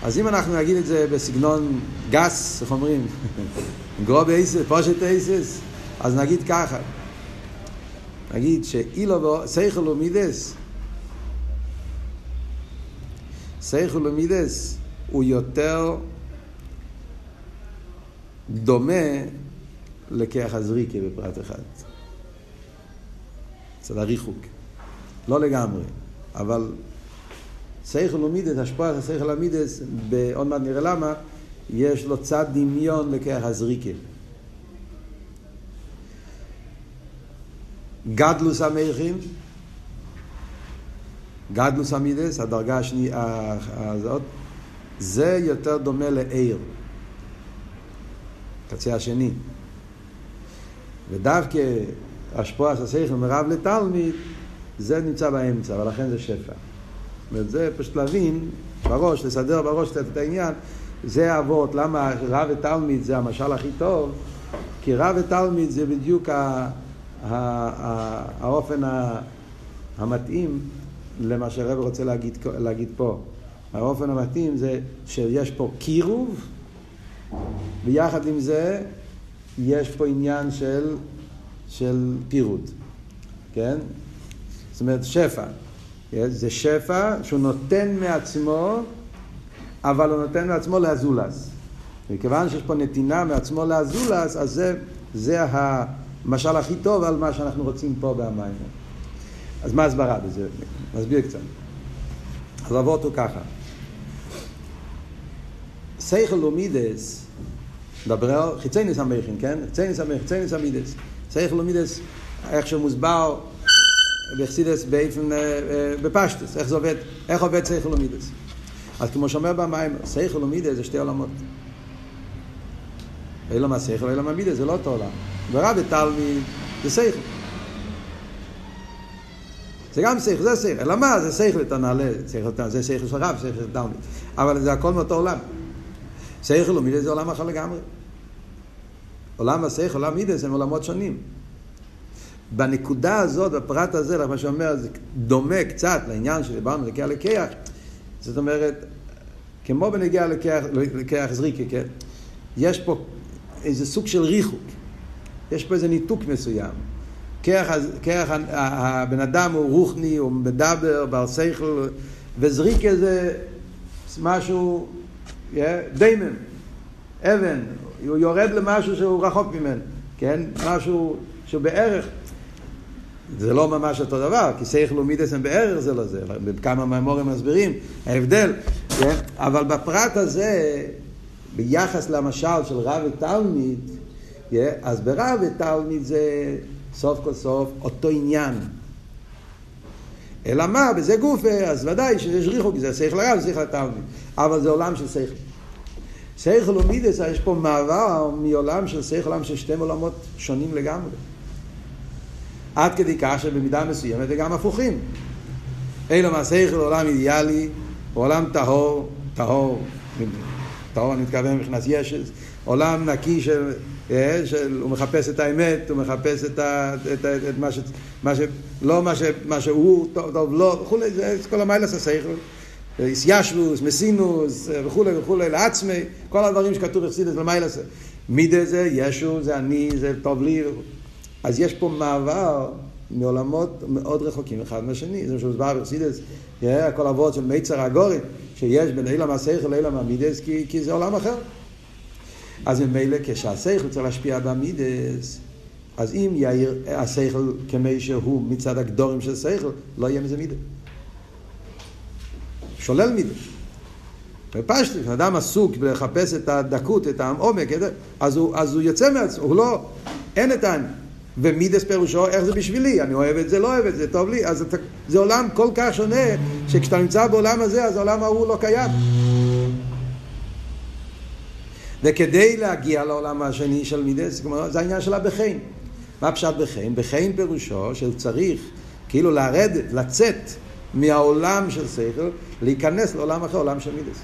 [SPEAKER 1] אז אם אנחנו נגיד את זה בסגנון גס, איך אומרים? גרוב אייסס, פושט אייסס, אז נגיד ככה. נגיד שאילו שכל ומידס, שכל ומידס הוא יותר דומה לכיח הזריקה בפרט אחד. אצל הריחוק. לא לגמרי, אבל שכל ומידס, השפעת השכל המידס, עוד מעט נראה למה, יש לו צד דמיון לכיח הזריקה. גדלוס המכין, גדלוס המידס, הדרגה השנייה הזאת, זה יותר דומה לעיר, קצה השני. ודווקא השפוע השכל מרב לתלמיד, זה נמצא באמצע, ולכן זה שפע. זאת זה פשוט להבין בראש, לסדר בראש קצת את העניין, זה האבות, למה רב ותלמיד זה המשל הכי טוב, כי רב ותלמיד זה בדיוק ה, ה, ה, האופן ה, המתאים למה שהרב רוצה להגיד, להגיד פה. האופן המתאים זה שיש פה קירוב, ויחד עם זה יש פה עניין של, של פירוט, כן? זאת אומרת שפע. זה שפע שהוא נותן מעצמו, אבל הוא נותן מעצמו לאזולס. מכיוון שיש פה נתינה מעצמו לאזולס, אז זה, זה המשל הכי טוב על מה שאנחנו רוצים פה במים. אז מה הסברה בזה? נסביר קצת. אז עבור אותו ככה. סייכל לומידס, מדבר על חיצייניס המכין, כן? חיצייניס המכין, חיצייניס המידס. סייכל לומידס, איך שמוסבר בחסידס באופן, אה, אה, בפשטס, איך זה עובד, איך עובד סייכל ומידס. אז כמו שאומר במים, סייכל ומידס זה שתי עולמות. אלא מה סייכל, אלא מה מידס, זה לא אותו עולם. ורבי תלמיד זה סייכל. זה גם שכל, זה שכל. אלא מה? זה שכל את הנעלה, זה שכל של רב, שכל של תלמיד. אבל זה הכל מאותו עולם. שכל ומידס זה עולם אחר לגמרי. עולם השכל, עולם מידס הם עולמות שונים. בנקודה הזאת, בפרט הזה, מה שאומר, זה דומה קצת לעניין שדיברנו לקח לקח. זאת אומרת, כמו בנגיע לקח זריקה, כן? יש פה איזה סוג של ריחוק. יש פה איזה ניתוק מסוים. כרך, הבן אדם הוא רוחני, הוא מדבר, בר שכל, וזריקה זה משהו, yeah, דיימן, אבן, הוא יורד למשהו שהוא רחוק ממנו, כן? משהו שהוא בערך, זה לא ממש אותו דבר, כי שכל ומידס הם בערך זה לא זה, בכמה מהמורים מסבירים, ההבדל, כן? אבל בפרט הזה, ביחס למשל של רב ותלמיד, כן? אז ברב ותלמיד זה סוף כל סוף אותו עניין. אלא מה, בזה גופה, אז ודאי שיש ריחוק, זה שכל הרב, זה שכל התלמיד. אבל זה עולם של שכל. שכל ומידס, יש פה מעבר מעולם של שכל, עולם של שתי עולמות שונים לגמרי. עד כדי כך שבמידה מסוימת זה גם הפוכים. אלו מהשכל עולם אידיאלי, עולם טהור, טהור, טהור אני מתכוון מבחינת ישס, עולם נקי של, אה, של, הוא מחפש את האמת, הוא מחפש את, ה, את, את, את מה, ש, מה ש... לא מה, ש, מה שהוא טוב, טוב לא, וכולי, זה כל המיילס השכל. איסיישבוס, מסינוס וכולי וכולי, לעצמי, כל הדברים שכתוב בחסידס למיילס. מידה זה, ישו זה אני, זה טוב לי. אז יש פה מעבר מעולמות מאוד רחוקים אחד מהשני. זה מה שהוסבר בחסידס, כל אבות של מיצר הגורי, שיש בין אילם השכל לאילם המידס, כי, כי זה עולם אחר. אז ממילא כשהשכל צריך להשפיע במידס, אז אם יאיר השכל כמי שהוא מצד הגדורים של שכל, לא יהיה מזה מידס. שולל מידס. בפשטי, כשאדם עסוק בלחפש את הדקות, את העומק, אז הוא, אז הוא יוצא מעצמו, הוא לא, אין את העניין. ומידס פירושו, איך זה בשבילי? אני אוהב את זה, לא אוהב את זה, טוב לי. אז אתה, זה עולם כל כך שונה, שכשאתה נמצא בעולם הזה, אז העולם ההוא לא קיים. וכדי להגיע לעולם השני של מידס, זה העניין של הבחין. מה פשט בחין? בחין פירושו של צריך כאילו לרדת, לצאת מהעולם של שכל, להיכנס לעולם אחר, עולם של מידס.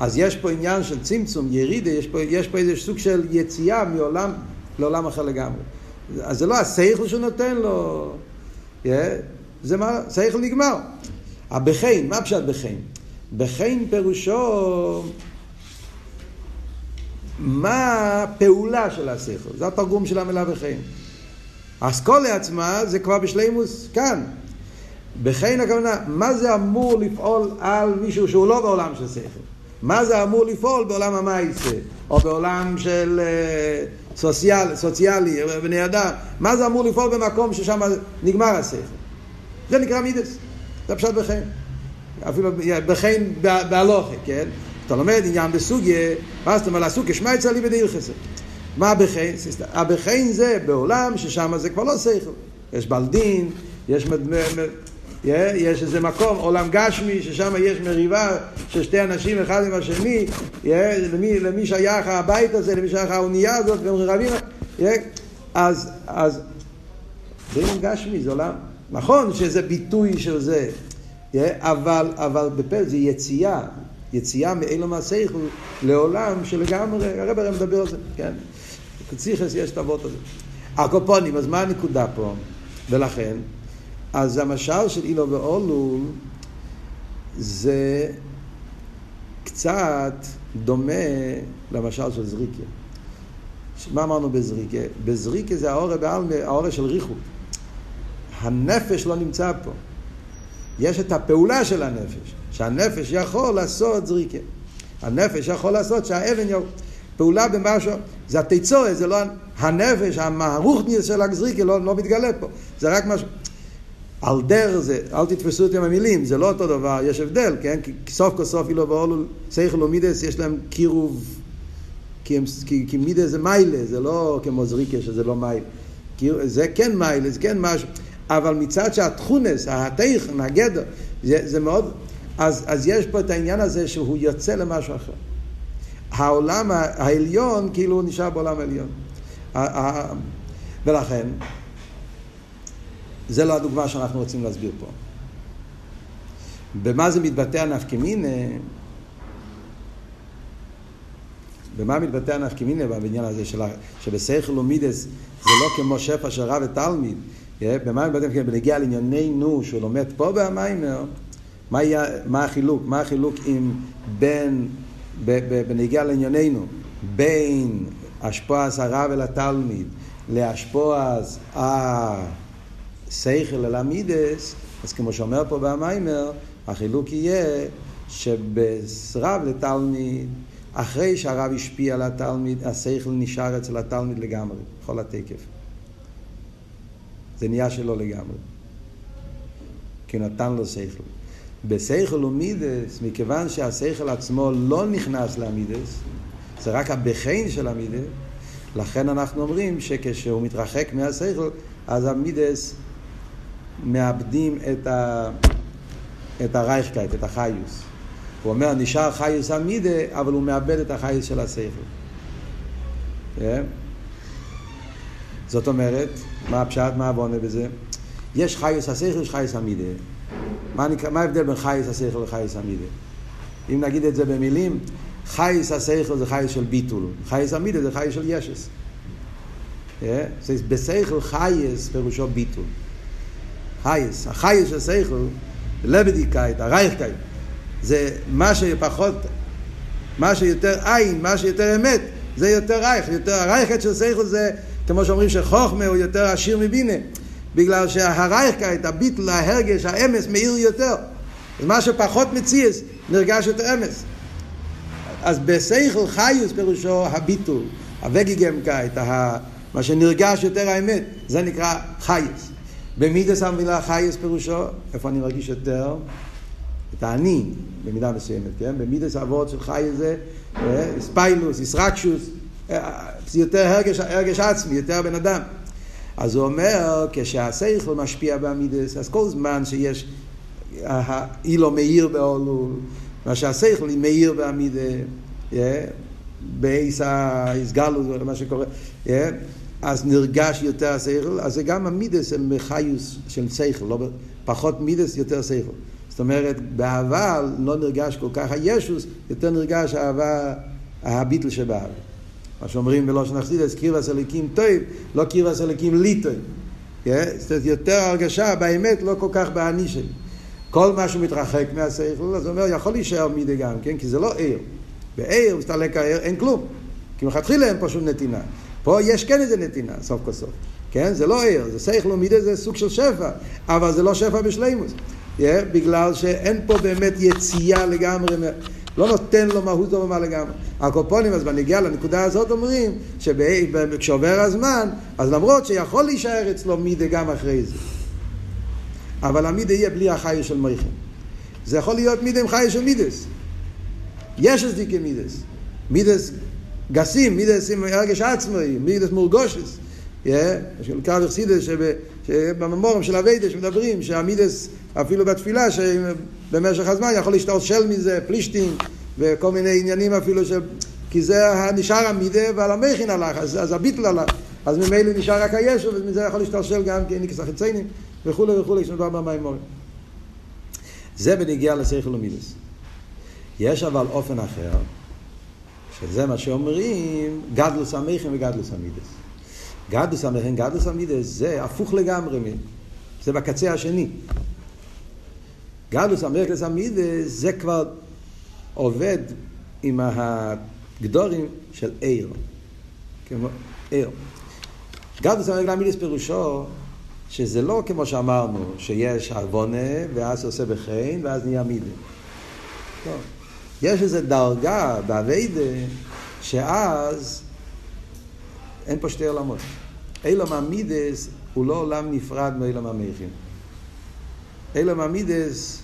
[SPEAKER 1] אז יש פה עניין של צמצום, ירידה, יש פה, יש פה איזה סוג של יציאה מעולם לעולם אחר לגמרי. אז זה לא השכל שהוא נותן לו, yeah, זה מה, שכל נגמר. הבחין, מה פשט בחין? בחין פירושו מה הפעולה של השכל, זה התרגום של המילה בחין. האסכולה עצמה זה כבר בשלימוס כאן. בחין הכוונה, מה זה אמור לפעול על מישהו שהוא לא בעולם של שכל? מה זה אמור לפעול בעולם המייסה, או בעולם של uh, סוציאל, סוציאלי, בני אדם? מה זה אמור לפעול במקום ששם נגמר השכל? זה נקרא מידס, זה פשוט בחין. אפילו בחין בהלוכה, כן? אתה לומד עניין בסוגיה, מה זאת אומרת, הסוגיה שמע יצא לי בדיר חסר. מה הבחין? הבחין זה בעולם ששם זה כבר לא שכל. יש בלדין, יש, מד... יש איזה מקום, עולם גשמי, ששם יש מריבה של שתי אנשים אחד עם השני, למי, למי שייך הבית הזה, למי שייך האונייה הזאת, והם רבים, אז, אז זה גשמי, זה עולם, נכון שזה ביטוי של זה, אבל, אבל בפה זה יציאה, יציאה מאילו מהסייכל לעולם שלגמרי, הרב הרי מדבר על זה, כן? קציחס יש את האבות הזה. הקופונים, אז מה הנקודה פה? ולכן, אז המשל של אילו ואולול זה קצת דומה למשל של זריקה. מה אמרנו בזריקה? בזריקה זה האורה בעלמה, האורה של ריחוק. הנפש לא נמצא פה. יש את הפעולה של הנפש, שהנפש יכול לעשות זריקה. הנפש יכול לעשות שהאבן יור... פעולה במשהו, זה התיצורת, זה לא הנפש, המערוכניס של הגזריקה לא, לא מתגלה פה, זה רק משהו. על דר זה, אל תתפסו אותי עם המילים, זה לא אותו דבר, יש הבדל, כן? כי סוף כל סוף אילו ואולו, סייכל ומידס, יש להם קירוב, כי, כי, כי מידס זה מיילה, זה לא כמו זריקה שזה לא מיילה. זה כן מיילה, זה כן משהו. אבל מצד שהתכונס, התכן, הגדר, זה, זה מאוד... אז, אז יש פה את העניין הזה שהוא יוצא למשהו אחר. העולם העליון כאילו נשאר בעולם העליון. ולכן, זה לא הדוגמה שאנחנו רוצים להסביר פה. במה זה מתבטא הנפקמינה? במה מתבטא הנפקמינה בעניין הזה של, שבשכל ומידס זה לא כמו שפע של רב ותלמיד, במה מתבטא, בנגיע לענייננו שהוא לומד פה במיימר, מה, מה החילוק? מה החילוק עם בין, בנגיע לענייננו, בין השפועס הרב אל התלמיד להשפועס השכל אל המידס, אז כמו שאומר פה במיימר, החילוק יהיה שבסרב לתלמיד, אחרי שהרב השפיע על התלמיד, השכל נשאר אצל התלמיד לגמרי, בכל התקף. זה נהיה שלו לגמרי. כי נתן לו שכל. בשכל ומידס, מכיוון שהשכל עצמו לא נכנס למידס, זה רק הבחין של המידס, לכן אנחנו אומרים שכשהוא מתרחק מהשכל, אז המידס מאבדים את, ה... את הרייכקייט, את החיוס. הוא אומר, נשאר חיוס המידה, אבל הוא מאבד את החיוס של השכל. Yeah. כן? זאת אומרת, מה הפשט, מה הבונה בזה? יש חייס השכל, יש חייס המידה. מה, מה ההבדל בין חייס השכל לחייס המידה? אם נגיד את זה במילים, חייס השכל זה חייס של ביטול, חייס המידה זה חייס של ישס. Yeah? בשכל חייס פירושו ביטול. חייס, החייס של שכל, לבדיקאית, הרייכקאית, זה מה שפחות, מה שיותר עין, מה שיותר אמת, זה יותר רייך, יותר הרייכקאית של שכל זה כמו שאומרים שחוכמה הוא יותר עשיר מבינה, בגלל שהרייכקייט, הביטל, ההרגש, האמס, מאיר יותר. אז מה שפחות מציאס, נרגש יותר אמס. אז בסייכל חיוס פירושו הביטול, הווגיגמקייט, מה שנרגש יותר האמת, זה נקרא חייס. במידס המילה חייס פירושו, איפה אני מרגיש יותר? את האני, במידה מסוימת, כן? במידס אבות של חייס זה, אה, ספיילוס, ישרקשוס, זה יותר הרגש, הרגש עצמי, יותר בן אדם. אז הוא אומר, כשהשכל משפיע בעמידס, אז כל זמן שיש אילו מאיר באולול, מה שהשכל מאיר בעמידה, בעיס ההסגלות, מה שקורה, אז נרגש יותר השכל, אז זה גם המידס הם חיוס של שכל, לא, פחות מידס, יותר שכל. זאת אומרת, באהבה לא נרגש כל כך הישוס, יותר נרגש האהבה, הביטל שבאהבה. מה שאומרים בלושן אכסידס, קירבס אליקים טוב, לא קירבס אליקים לי טוב. זאת אומרת, יותר הרגשה באמת, לא כל כך באני שלי. כל מה שמתרחק מהשכל, אז הוא אומר, יכול להישאר מידי גם, כן? כי זה לא עיר. בעיר, מסתלק העיר, אין כלום. כי מלכתחילה אין פה שום נתינה. פה יש כן איזה נתינה, סוף כל סוף. כן? זה לא עיר, זה שכל ומידה זה סוג של שפע, אבל זה לא שפע בשלימוס. Yeah, בגלל שאין פה באמת יציאה לגמרי, לא נותן לו מהות דומה לגמרי. הקופונים, אז בנגיעה לנקודה הזאת אומרים שכשעובר הזמן, אז למרות שיכול להישאר אצלו מידה גם אחרי זה. אבל המידה יהיה בלי החיי של מייכם. זה יכול להיות מידה עם חיי של מידס. יש את דיקי מידס. מידס גסים, מידס עם הרגש עצמאי, מידס מורגושס. קרב אכסידס שבממורים של אביידה שמדברים שהמידס אפילו בתפילה שבמשך הזמן יכול להשתלשל מזה פלישטים וכל מיני עניינים אפילו ש... כי זה נשאר המידה ועל המכין הלך אז, אז הביטל הלך. אז ממילא נשאר רק הישו ומזה יכול להשתלשל גם כניקס החיציינים וכולי וכולי כשמדובר במימורים זה בנגיעה לשכל ומידס יש אבל אופן אחר שזה מה שאומרים גדלוס המכין וגדלוס המידס גדלוס המכין, גדלוס המידס זה הפוך לגמרי זה בקצה השני גדלוס המכין המידס זה כבר עובד עם הגדורים של עיר כמו עיר גדלוס המכין המידס פירושו שזה לא כמו שאמרנו, שיש עוונה, ואז עושה בחן, ואז נהיה מידה. לא. יש איזו דרגה באביידה, שאז אין פה שתי עולמות. אילום המידס הוא לא עולם נפרד מאילום המכין. אילום המידס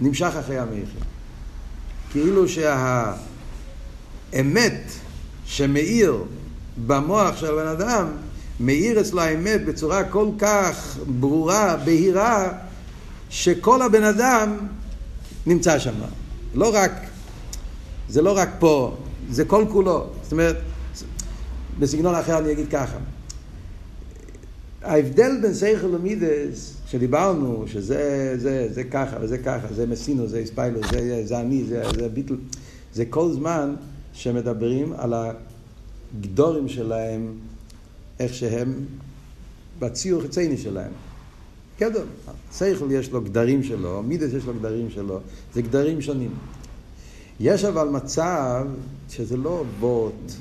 [SPEAKER 1] נמשך אחרי המכין. כאילו שהאמת שמאיר במוח של בן אדם מאיר אצלו האמת בצורה כל כך ברורה, בהירה, שכל הבן אדם נמצא שם. לא רק, זה לא רק פה, זה כל כולו. זאת אומרת, בסגנון אחר אני אגיד ככה. ההבדל בין סייכל למידס, שדיברנו, שזה זה, זה ככה וזה ככה, זה מסינו, זה ספיילר, זה, זה אני, זה, זה ביטל, זה כל זמן שמדברים על הגדורים שלהם איך שהם בציור חיצייני שלהם. כדור, שכל יש לו גדרים שלו, מידס יש לו גדרים שלו, זה גדרים שונים. יש אבל מצב שזה לא וורט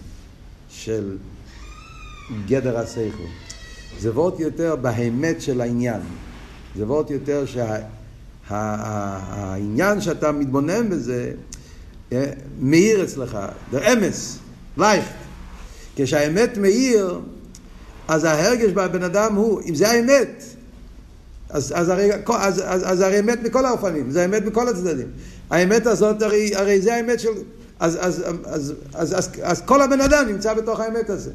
[SPEAKER 1] של גדר השכל, זה וורט יותר באמת של העניין. זה וורט יותר שהעניין שה, שאתה מתבונן בזה אה, מאיר אצלך, זה אמס, לייך. כשהאמת מאיר, אז ההרגש בבן אדם הוא, אם זה האמת, אז, אז, הרי, אז, אז, אז הרי אמת מכל האופנים, זה אמת מכל הצדדים. האמת הזאת, הרי, הרי זה האמת של... אז, אז, אז, אז, אז, אז כל הבן אדם נמצא בתוך האמת הזה.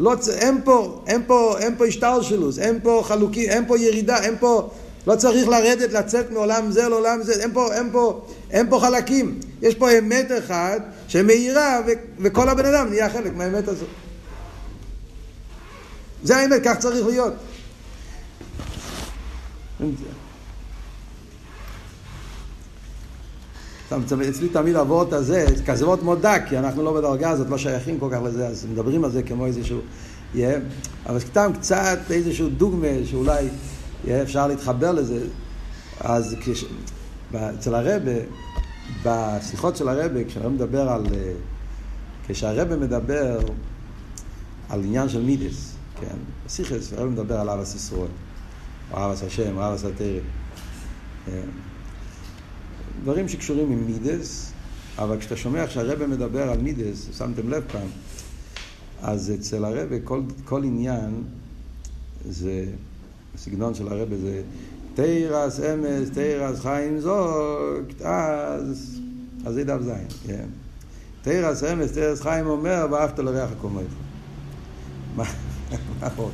[SPEAKER 1] לא, אין פה, אין פה, אין פה השתלשלוס, אין פה חלוקים, אין פה ירידה, אין פה, לא צריך לרדת, לצאת מעולם זה לעולם זה, אין פה, אין פה, אין פה חלקים. יש פה אמת אחת שמאירה וכל הבן אדם נהיה חלק מהאמת הזאת. זה האמת, כך צריך להיות. אצלי תמיד הוורט הזה, כזה וורט מודע, כי אנחנו לא בדרגה הזאת, לא שייכים כל כך לזה, אז מדברים על זה כמו איזשהו... Yeah, אבל סתם קצת איזשהו דוגמה שאולי yeah, אפשר להתחבר לזה. אז כש... אצל הרבה, בשיחות של הרבה, כשהרבה מדבר על... כשהרבה מדבר על עניין של מידס, כן, בסיכס, הרב מדבר על אבס ישראל, או אבס השם, או אבס התרא. כן. דברים שקשורים עם מידס, אבל כשאתה שומע שהרבא מדבר על מידס, שמתם לב פעם, אז אצל הרבא כל, כל עניין זה, הסגנון של הרבא זה תירס אמס, תירס חיים זוג, אז, אז זה דף זין, כן. תרס אמס, תרס חיים אומר, ואהבת לריח הקומך. מה עוד?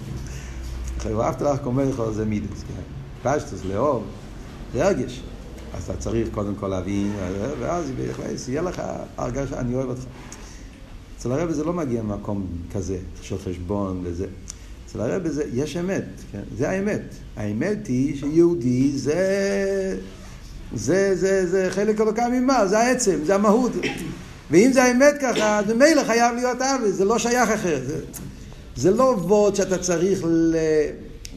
[SPEAKER 1] ואהבת לריח הקומך זה מידס, כן. פשטוס, לאהוב, זה הרגש. אז אתה צריך קודם כל להבין, ואז יהיה לך הרגשה, אני אוהב אותך. אצל הרבי זה לא מגיע ממקום כזה, של חשבון וזה. אצל הרבי זה, יש אמת, כן? זה האמת. האמת היא שיהודי זה, זה, זה, זה חלק אלוקה ממעל, זה העצם, זה המהות. ואם זה האמת ככה, אז ממילא חייב להיות אהבה, זה לא שייך אחר. זה, זה לא וורד שאתה צריך ל...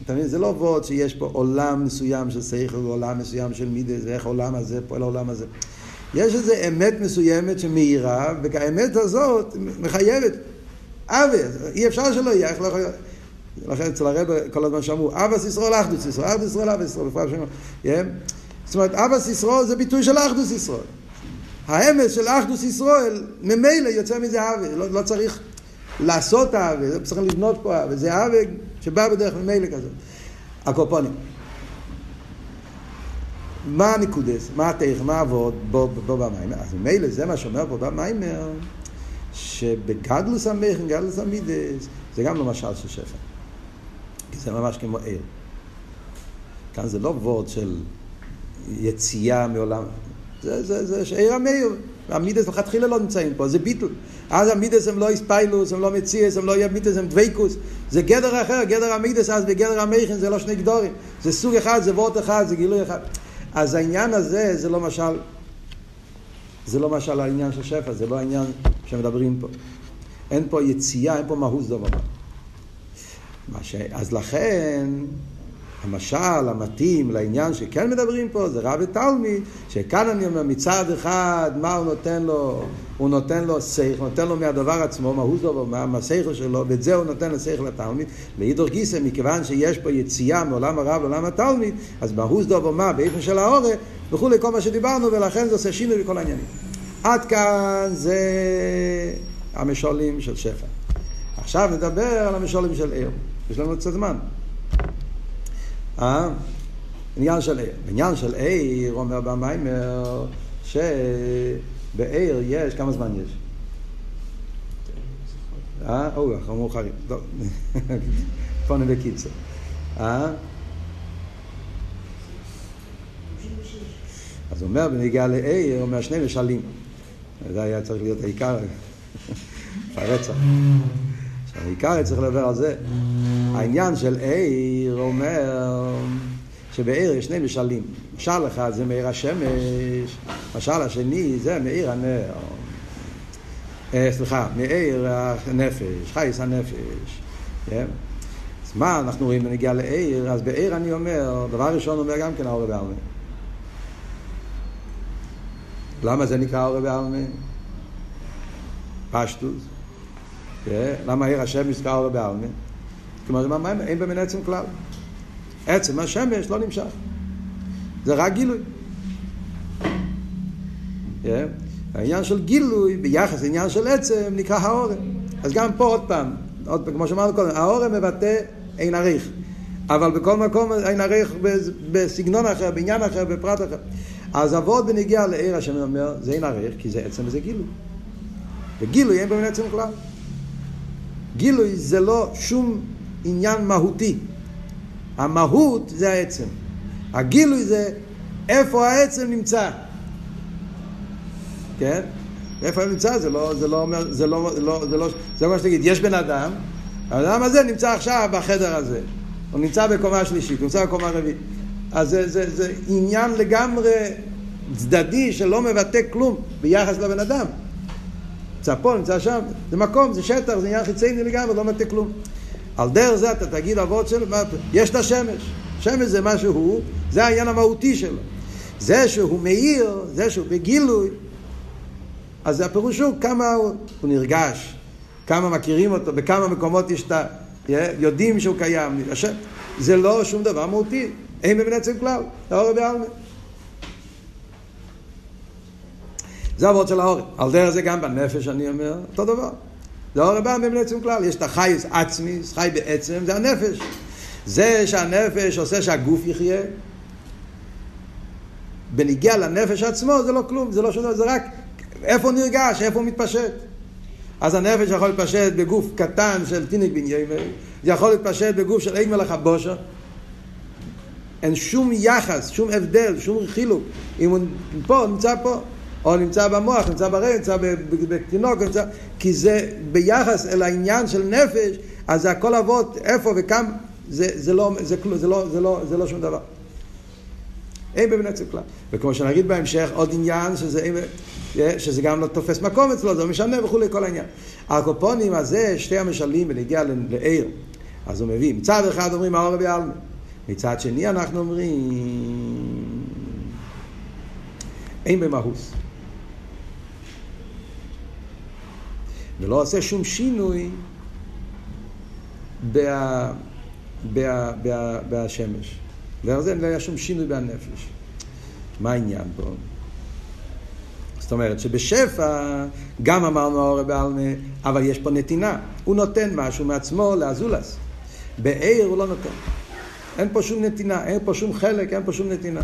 [SPEAKER 1] אתה מבין? זה לא וורד שיש פה עולם מסוים של שכל ועולם מסוים של מידות, ואיך העולם הזה פועל העולם הזה. יש איזו אמת מסוימת שמאירה, והאמת הזאת מחייבת אהבה, אי אפשר שלא יהיה, איך לא יכול... לכן אצל הרב כל הזמן שאמרו, אהבת ישראל אחדות ישראל, אחדות ישראל אהבת ישראל, בפרט שם, זאת אומרת, אבא סיסרול זה ביטוי של אחדוס ישראל. האמס של אחדוס ישראל, ממילא יוצא מזה אבי, לא, לא צריך לעשות לא צריך לבנות פה אבי, זה אבי שבא בדרך ממילא כזאת. הקופונים. מה הנקודס, מה התך, מה עבוד בו, בו במיימר? אז ממילא זה מה שאומר פה במיימר, שבגדלוס המכן, גדלוס המידס, זה גם לא משל של שפע. כי זה ממש כמו עיר. כאן זה לא וורד של יציאה מעולם, זה, זה, זה שעיר המאיר. המידס לכתחילה לא נמצאים פה, זה ביטול. אז המידס הם לא איספיילוס, הם לא מציאס, הם לא מידס, הם דבייקוס. זה גדר אחר, גדר המידס אז בגדר המכן זה לא שני גדורים. זה סוג אחד, זה וורט אחד, זה גילוי אחד. אז העניין הזה זה לא משל, זה לא משל העניין של שפע, זה לא העניין שמדברים פה. אין פה יציאה, אין פה מהות דבר. ש... אז לכן, המשל המתאים לעניין שכן מדברים פה זה רב ותלמיד, שכאן אני אומר מצד אחד מה הוא נותן לו, הוא נותן לו שכל, נותן לו מהדבר עצמו, מהות דבר, מה, מהשכל שלו, ואת זה הוא נותן לשכל לתלמיד. לאידור גיסא, מכיוון שיש פה יציאה מעולם הרב לעולם התלמיד, אז מהות דבר מה, באיפן של האורה, וכולי, כל מה שדיברנו, ולכן זה עושה שינוי בכל העניינים. עד כאן זה המשולים של שפע. עכשיו נדבר על המשולים של עיר. יש לנו קצת זמן. אה? עניין של עיר. עניין של עיר, אומר במיימר, שבעיר יש, כמה זמן יש? אה? או, אנחנו מאוחרים. טוב. פונה בקיצור. אה? אז הוא אומר, בנגיעה לעיר, הוא אומר שני משלים. זה היה צריך להיות העיקר, הרצח. העיקר צריך לדבר על זה. העניין של עיר אומר שבעיר יש שני משלים. משל אחד זה מאיר השמש, משל השני זה מאיר הנר. אה, סליחה, מאיר הנפש, חייס הנפש. כן? אז מה אנחנו רואים בנגיעה לעיר? אז בעיר אני אומר, דבר ראשון אומר גם כן האור בעלמא. למה זה נקרא האור בעלמא? פשטוס. למה עיר השמש נקרא אור בעלמא? כלומר, מה, אין במין עצם כלל. עצם השמש לא נמשך. זה רק גילוי. העניין של גילוי ביחס לעניין של עצם נקרא האורם. אז גם פה עוד פעם, עוד פעם, כמו שאמרנו קודם, האורם מבטא אין עריך. אבל בכל מקום אין עריך בסגנון אחר, בעניין אחר, בפרט אחר. אז אבות בנגיעה לעיר השם אומר, זה אין עריך, כי זה עצם וזה גילוי. וגילוי אין במין עצם כלל. גילוי זה לא שום עניין מהותי. המהות זה העצם. הגילוי זה איפה העצם נמצא. כן? איפה הוא נמצא? זה לא, זה לא אומר, זה לא, לא, זה לא, זה מה שתגיד, יש בן אדם, הבן אדם הזה נמצא עכשיו בחדר הזה. הוא נמצא בקומה שלישית, הוא נמצא בקומה רביעית. אז זה, זה, זה עניין לגמרי צדדי שלא מבטא כלום ביחס לבן אדם. נמצא פה, נמצא שם, זה מקום, זה שטח, זה עניין חיצייני לגמרי, לא מטה כלום. על דרך זה אתה תגיד אבות שלו, יש את השמש. שמש זה מה שהוא, זה העניין המהותי שלו. זה שהוא מאיר, זה שהוא בגילוי, אז הפירוש הוא כמה הוא, הוא נרגש, כמה מכירים אותו, בכמה מקומות יש את ה... יודעים שהוא קיים. זה לא שום דבר מהותי, אין בבן עצם כלל, זה אורי בעלמא. זה הוורד של האור. על דרך זה גם בנפש אני אומר, אותו דבר. זה האור בא במעצם כלל. יש את החייס עצמי, חי בעצם, זה הנפש. זה שהנפש עושה שהגוף יחיה, בניגיע לנפש עצמו זה לא כלום, זה לא דבר, זה רק איפה נרגש, איפה מתפשט. אז הנפש יכול להתפשט בגוף קטן של תינוק בן ימי, זה יכול להתפשט בגוף של אין מלאך הבושר. אין שום יחס, שום הבדל, שום חילוק. אם הוא פה, נמצא פה. או נמצא במוח, נמצא ברגע, נמצא בתינוק, נמצא... כי זה ביחס אל העניין של נפש, אז זה הכל אבות, איפה וכמה, זה, זה, לא, זה, זה, לא, זה, לא, זה לא שום דבר. אין בבני כלל. וכמו שנגיד בהמשך, עוד עניין שזה, שזה גם לא תופס מקום אצלו, זה לא משנה וכולי כל העניין. הקופונים הזה, שתי המשלים בנגיע לעיר. אז הוא מביא, מצד אחד אומרים האור בעלמא, מצד שני אנחנו אומרים אין במהוס. ולא עושה שום שינוי בה, בה, בה, בהשמש. ועל זה לא היה שום שינוי בנפש. מה העניין פה? זאת אומרת שבשפע גם אמרנו האור בעלמה, אבל יש פה נתינה. הוא נותן משהו מעצמו לאזולס. בעיר הוא לא נותן. אין פה שום נתינה, אין פה שום חלק, אין פה שום נתינה.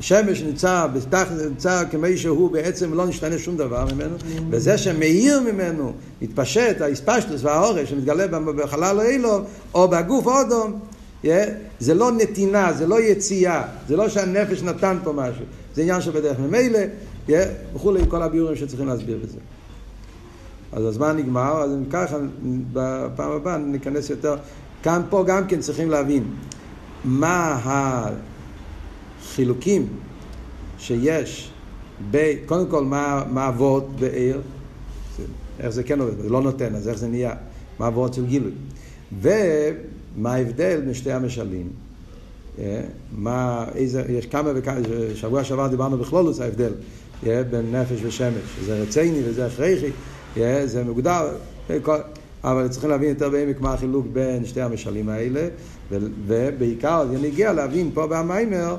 [SPEAKER 1] השמש נמצא, בתח, נמצא כמי שהוא בעצם לא נשתנה שום דבר ממנו, וזה שמאיר ממנו, מתפשט, האספשטוס והאורש שמתגלה בחלל האילו, או בגוף אודום, yeah, זה לא נתינה, זה לא יציאה, זה לא שהנפש נתן פה משהו, זה עניין שבדרך ממילא, yeah, וכולי, כל הביאורים שצריכים להסביר בזה. אז הזמן נגמר, אז ככה בפעם הבאה ניכנס יותר, כאן פה גם כן צריכים להבין מה החילוקים שיש, ב, קודם כל מה, מה אבות בעיר, איך זה כן עובד, זה לא נותן, אז איך זה נהיה, מה אבות של גילוי, ומה ההבדל בין שתי המשלים, אה, מה, איזה, יש כמה וכמה, שבוע שעבר דיברנו בכלולוס ההבדל yeah, בין נפש ושמש, שזה רציני וזה הכרחי, yeah, זה מוגדר, אבל צריכים להבין יותר בעמק מה החילוק בין שתי המשלים האלה, ובעיקר אני הגיע להבין פה במיימר,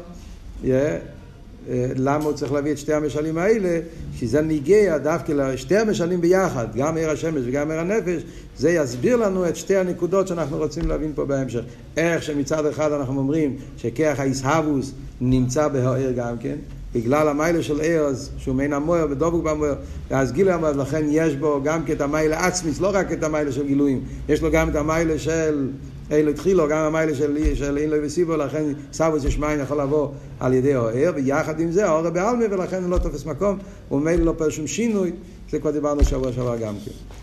[SPEAKER 1] למה הוא צריך להביא את שתי המשלים האלה, שזה ניגע דווקא לשתי המשלים ביחד, גם עיר השמש וגם עיר הנפש, זה יסביר לנו את שתי הנקודות שאנחנו רוצים להבין פה בהמשך. איך שמצד אחד אנחנו אומרים שכיח האיסהבוס נמצא בהעיר גם כן, בגלל המיילה של ערס, שהוא מעין המויר ודבוק במויר, אז גילה המויר, לכן יש בו גם כן את המיילה עצמיס, לא רק את המיילה של גילויים, יש לו גם את המיילה של אלו התחילו, גם המיילה של, אין לו וסיבו, לכן סבוס יש מים יכול לבוא על ידי האור, ויחד עם זה האור בעלמי, ולכן הוא לא תופס מקום, ומילא לא פועל שום שינוי, זה כבר דיברנו שבוע שעבר גם כן.